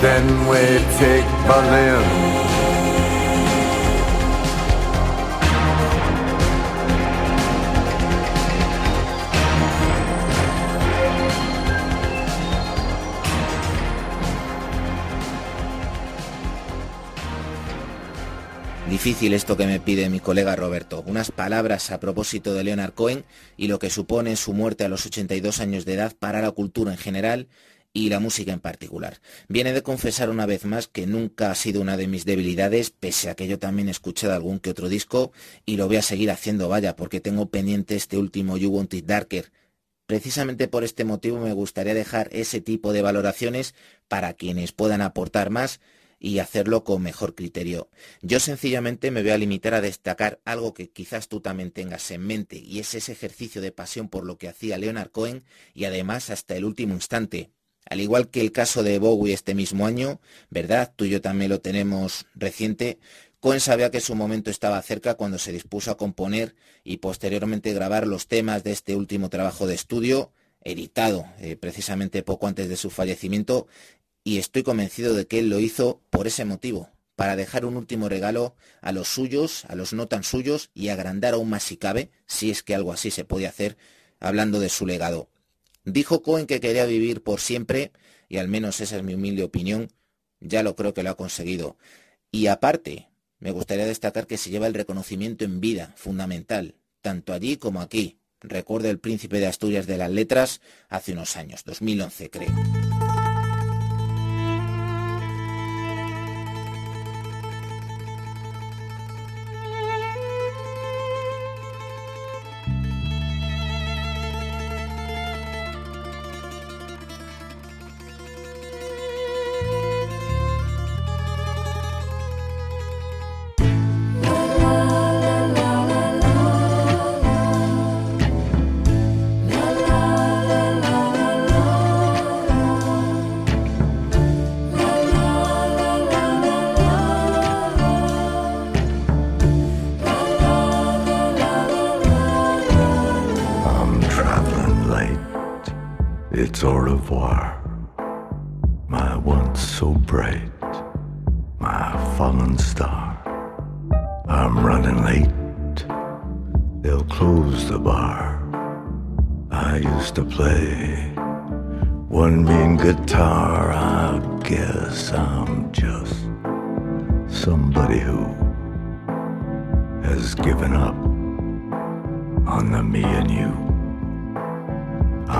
Then we take Berlin. Difícil esto que me pide mi colega Roberto. Unas palabras a propósito de Leonard Cohen y lo que supone su muerte a los 82 años de edad para la cultura en general y la música en particular. Viene de confesar una vez más que nunca ha sido una de mis debilidades, pese a que yo también he escuchado algún que otro disco y lo voy a seguir haciendo, vaya, porque tengo pendiente este último You Want It Darker. Precisamente por este motivo me gustaría dejar ese tipo de valoraciones para quienes puedan aportar más y hacerlo con mejor criterio. Yo sencillamente me voy a limitar a destacar algo que quizás tú también tengas en mente y es ese ejercicio de pasión por lo que hacía Leonard Cohen y además hasta el último instante. Al igual que el caso de Bowie este mismo año, ¿verdad? Tú y yo también lo tenemos reciente. Cohen sabía que su momento estaba cerca cuando se dispuso a componer y posteriormente grabar los temas de este último trabajo de estudio, editado eh, precisamente poco antes de su fallecimiento, y estoy convencido de que él lo hizo por ese motivo, para dejar un último regalo a los suyos, a los no tan suyos, y agrandar aún más si cabe, si es que algo así se puede hacer, hablando de su legado. Dijo Cohen que quería vivir por siempre, y al menos esa es mi humilde opinión, ya lo creo que lo ha conseguido. Y aparte, me gustaría destacar que se lleva el reconocimiento en vida, fundamental, tanto allí como aquí. Recuerdo el príncipe de Asturias de las letras hace unos años, 2011 creo.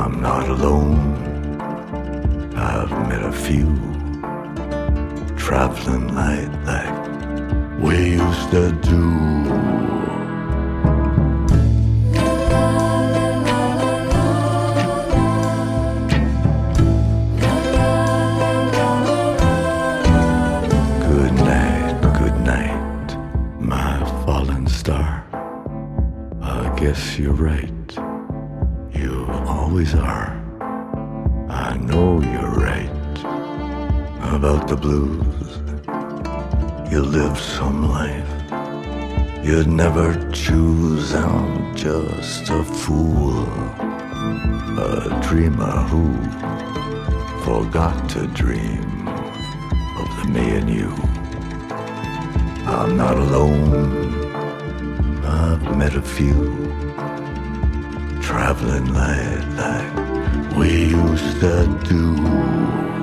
I'm not alone. I've met a few traveling light like we used to do. Good night, good night, my fallen star. I guess you're right. Always are. I know you're right about the blues. You live some life you'd never choose. I'm just a fool, a dreamer who forgot to dream of the me and you. I'm not alone. I've met a few traveling light like we used to do.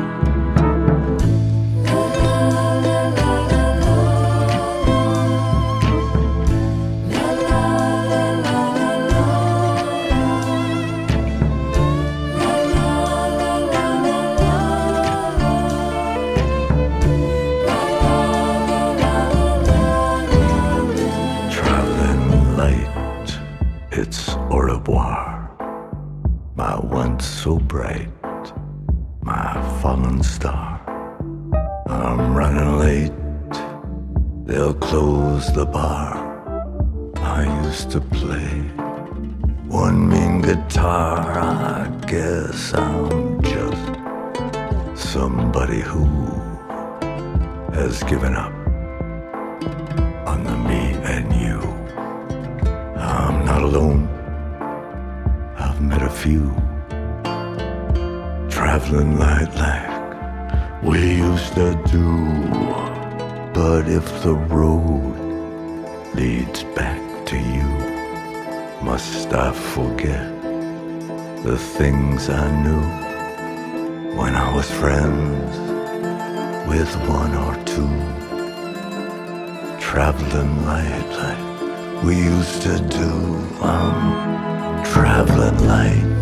Things I knew when I was friends with one or two? Traveling light like we used to do. I'm traveling light.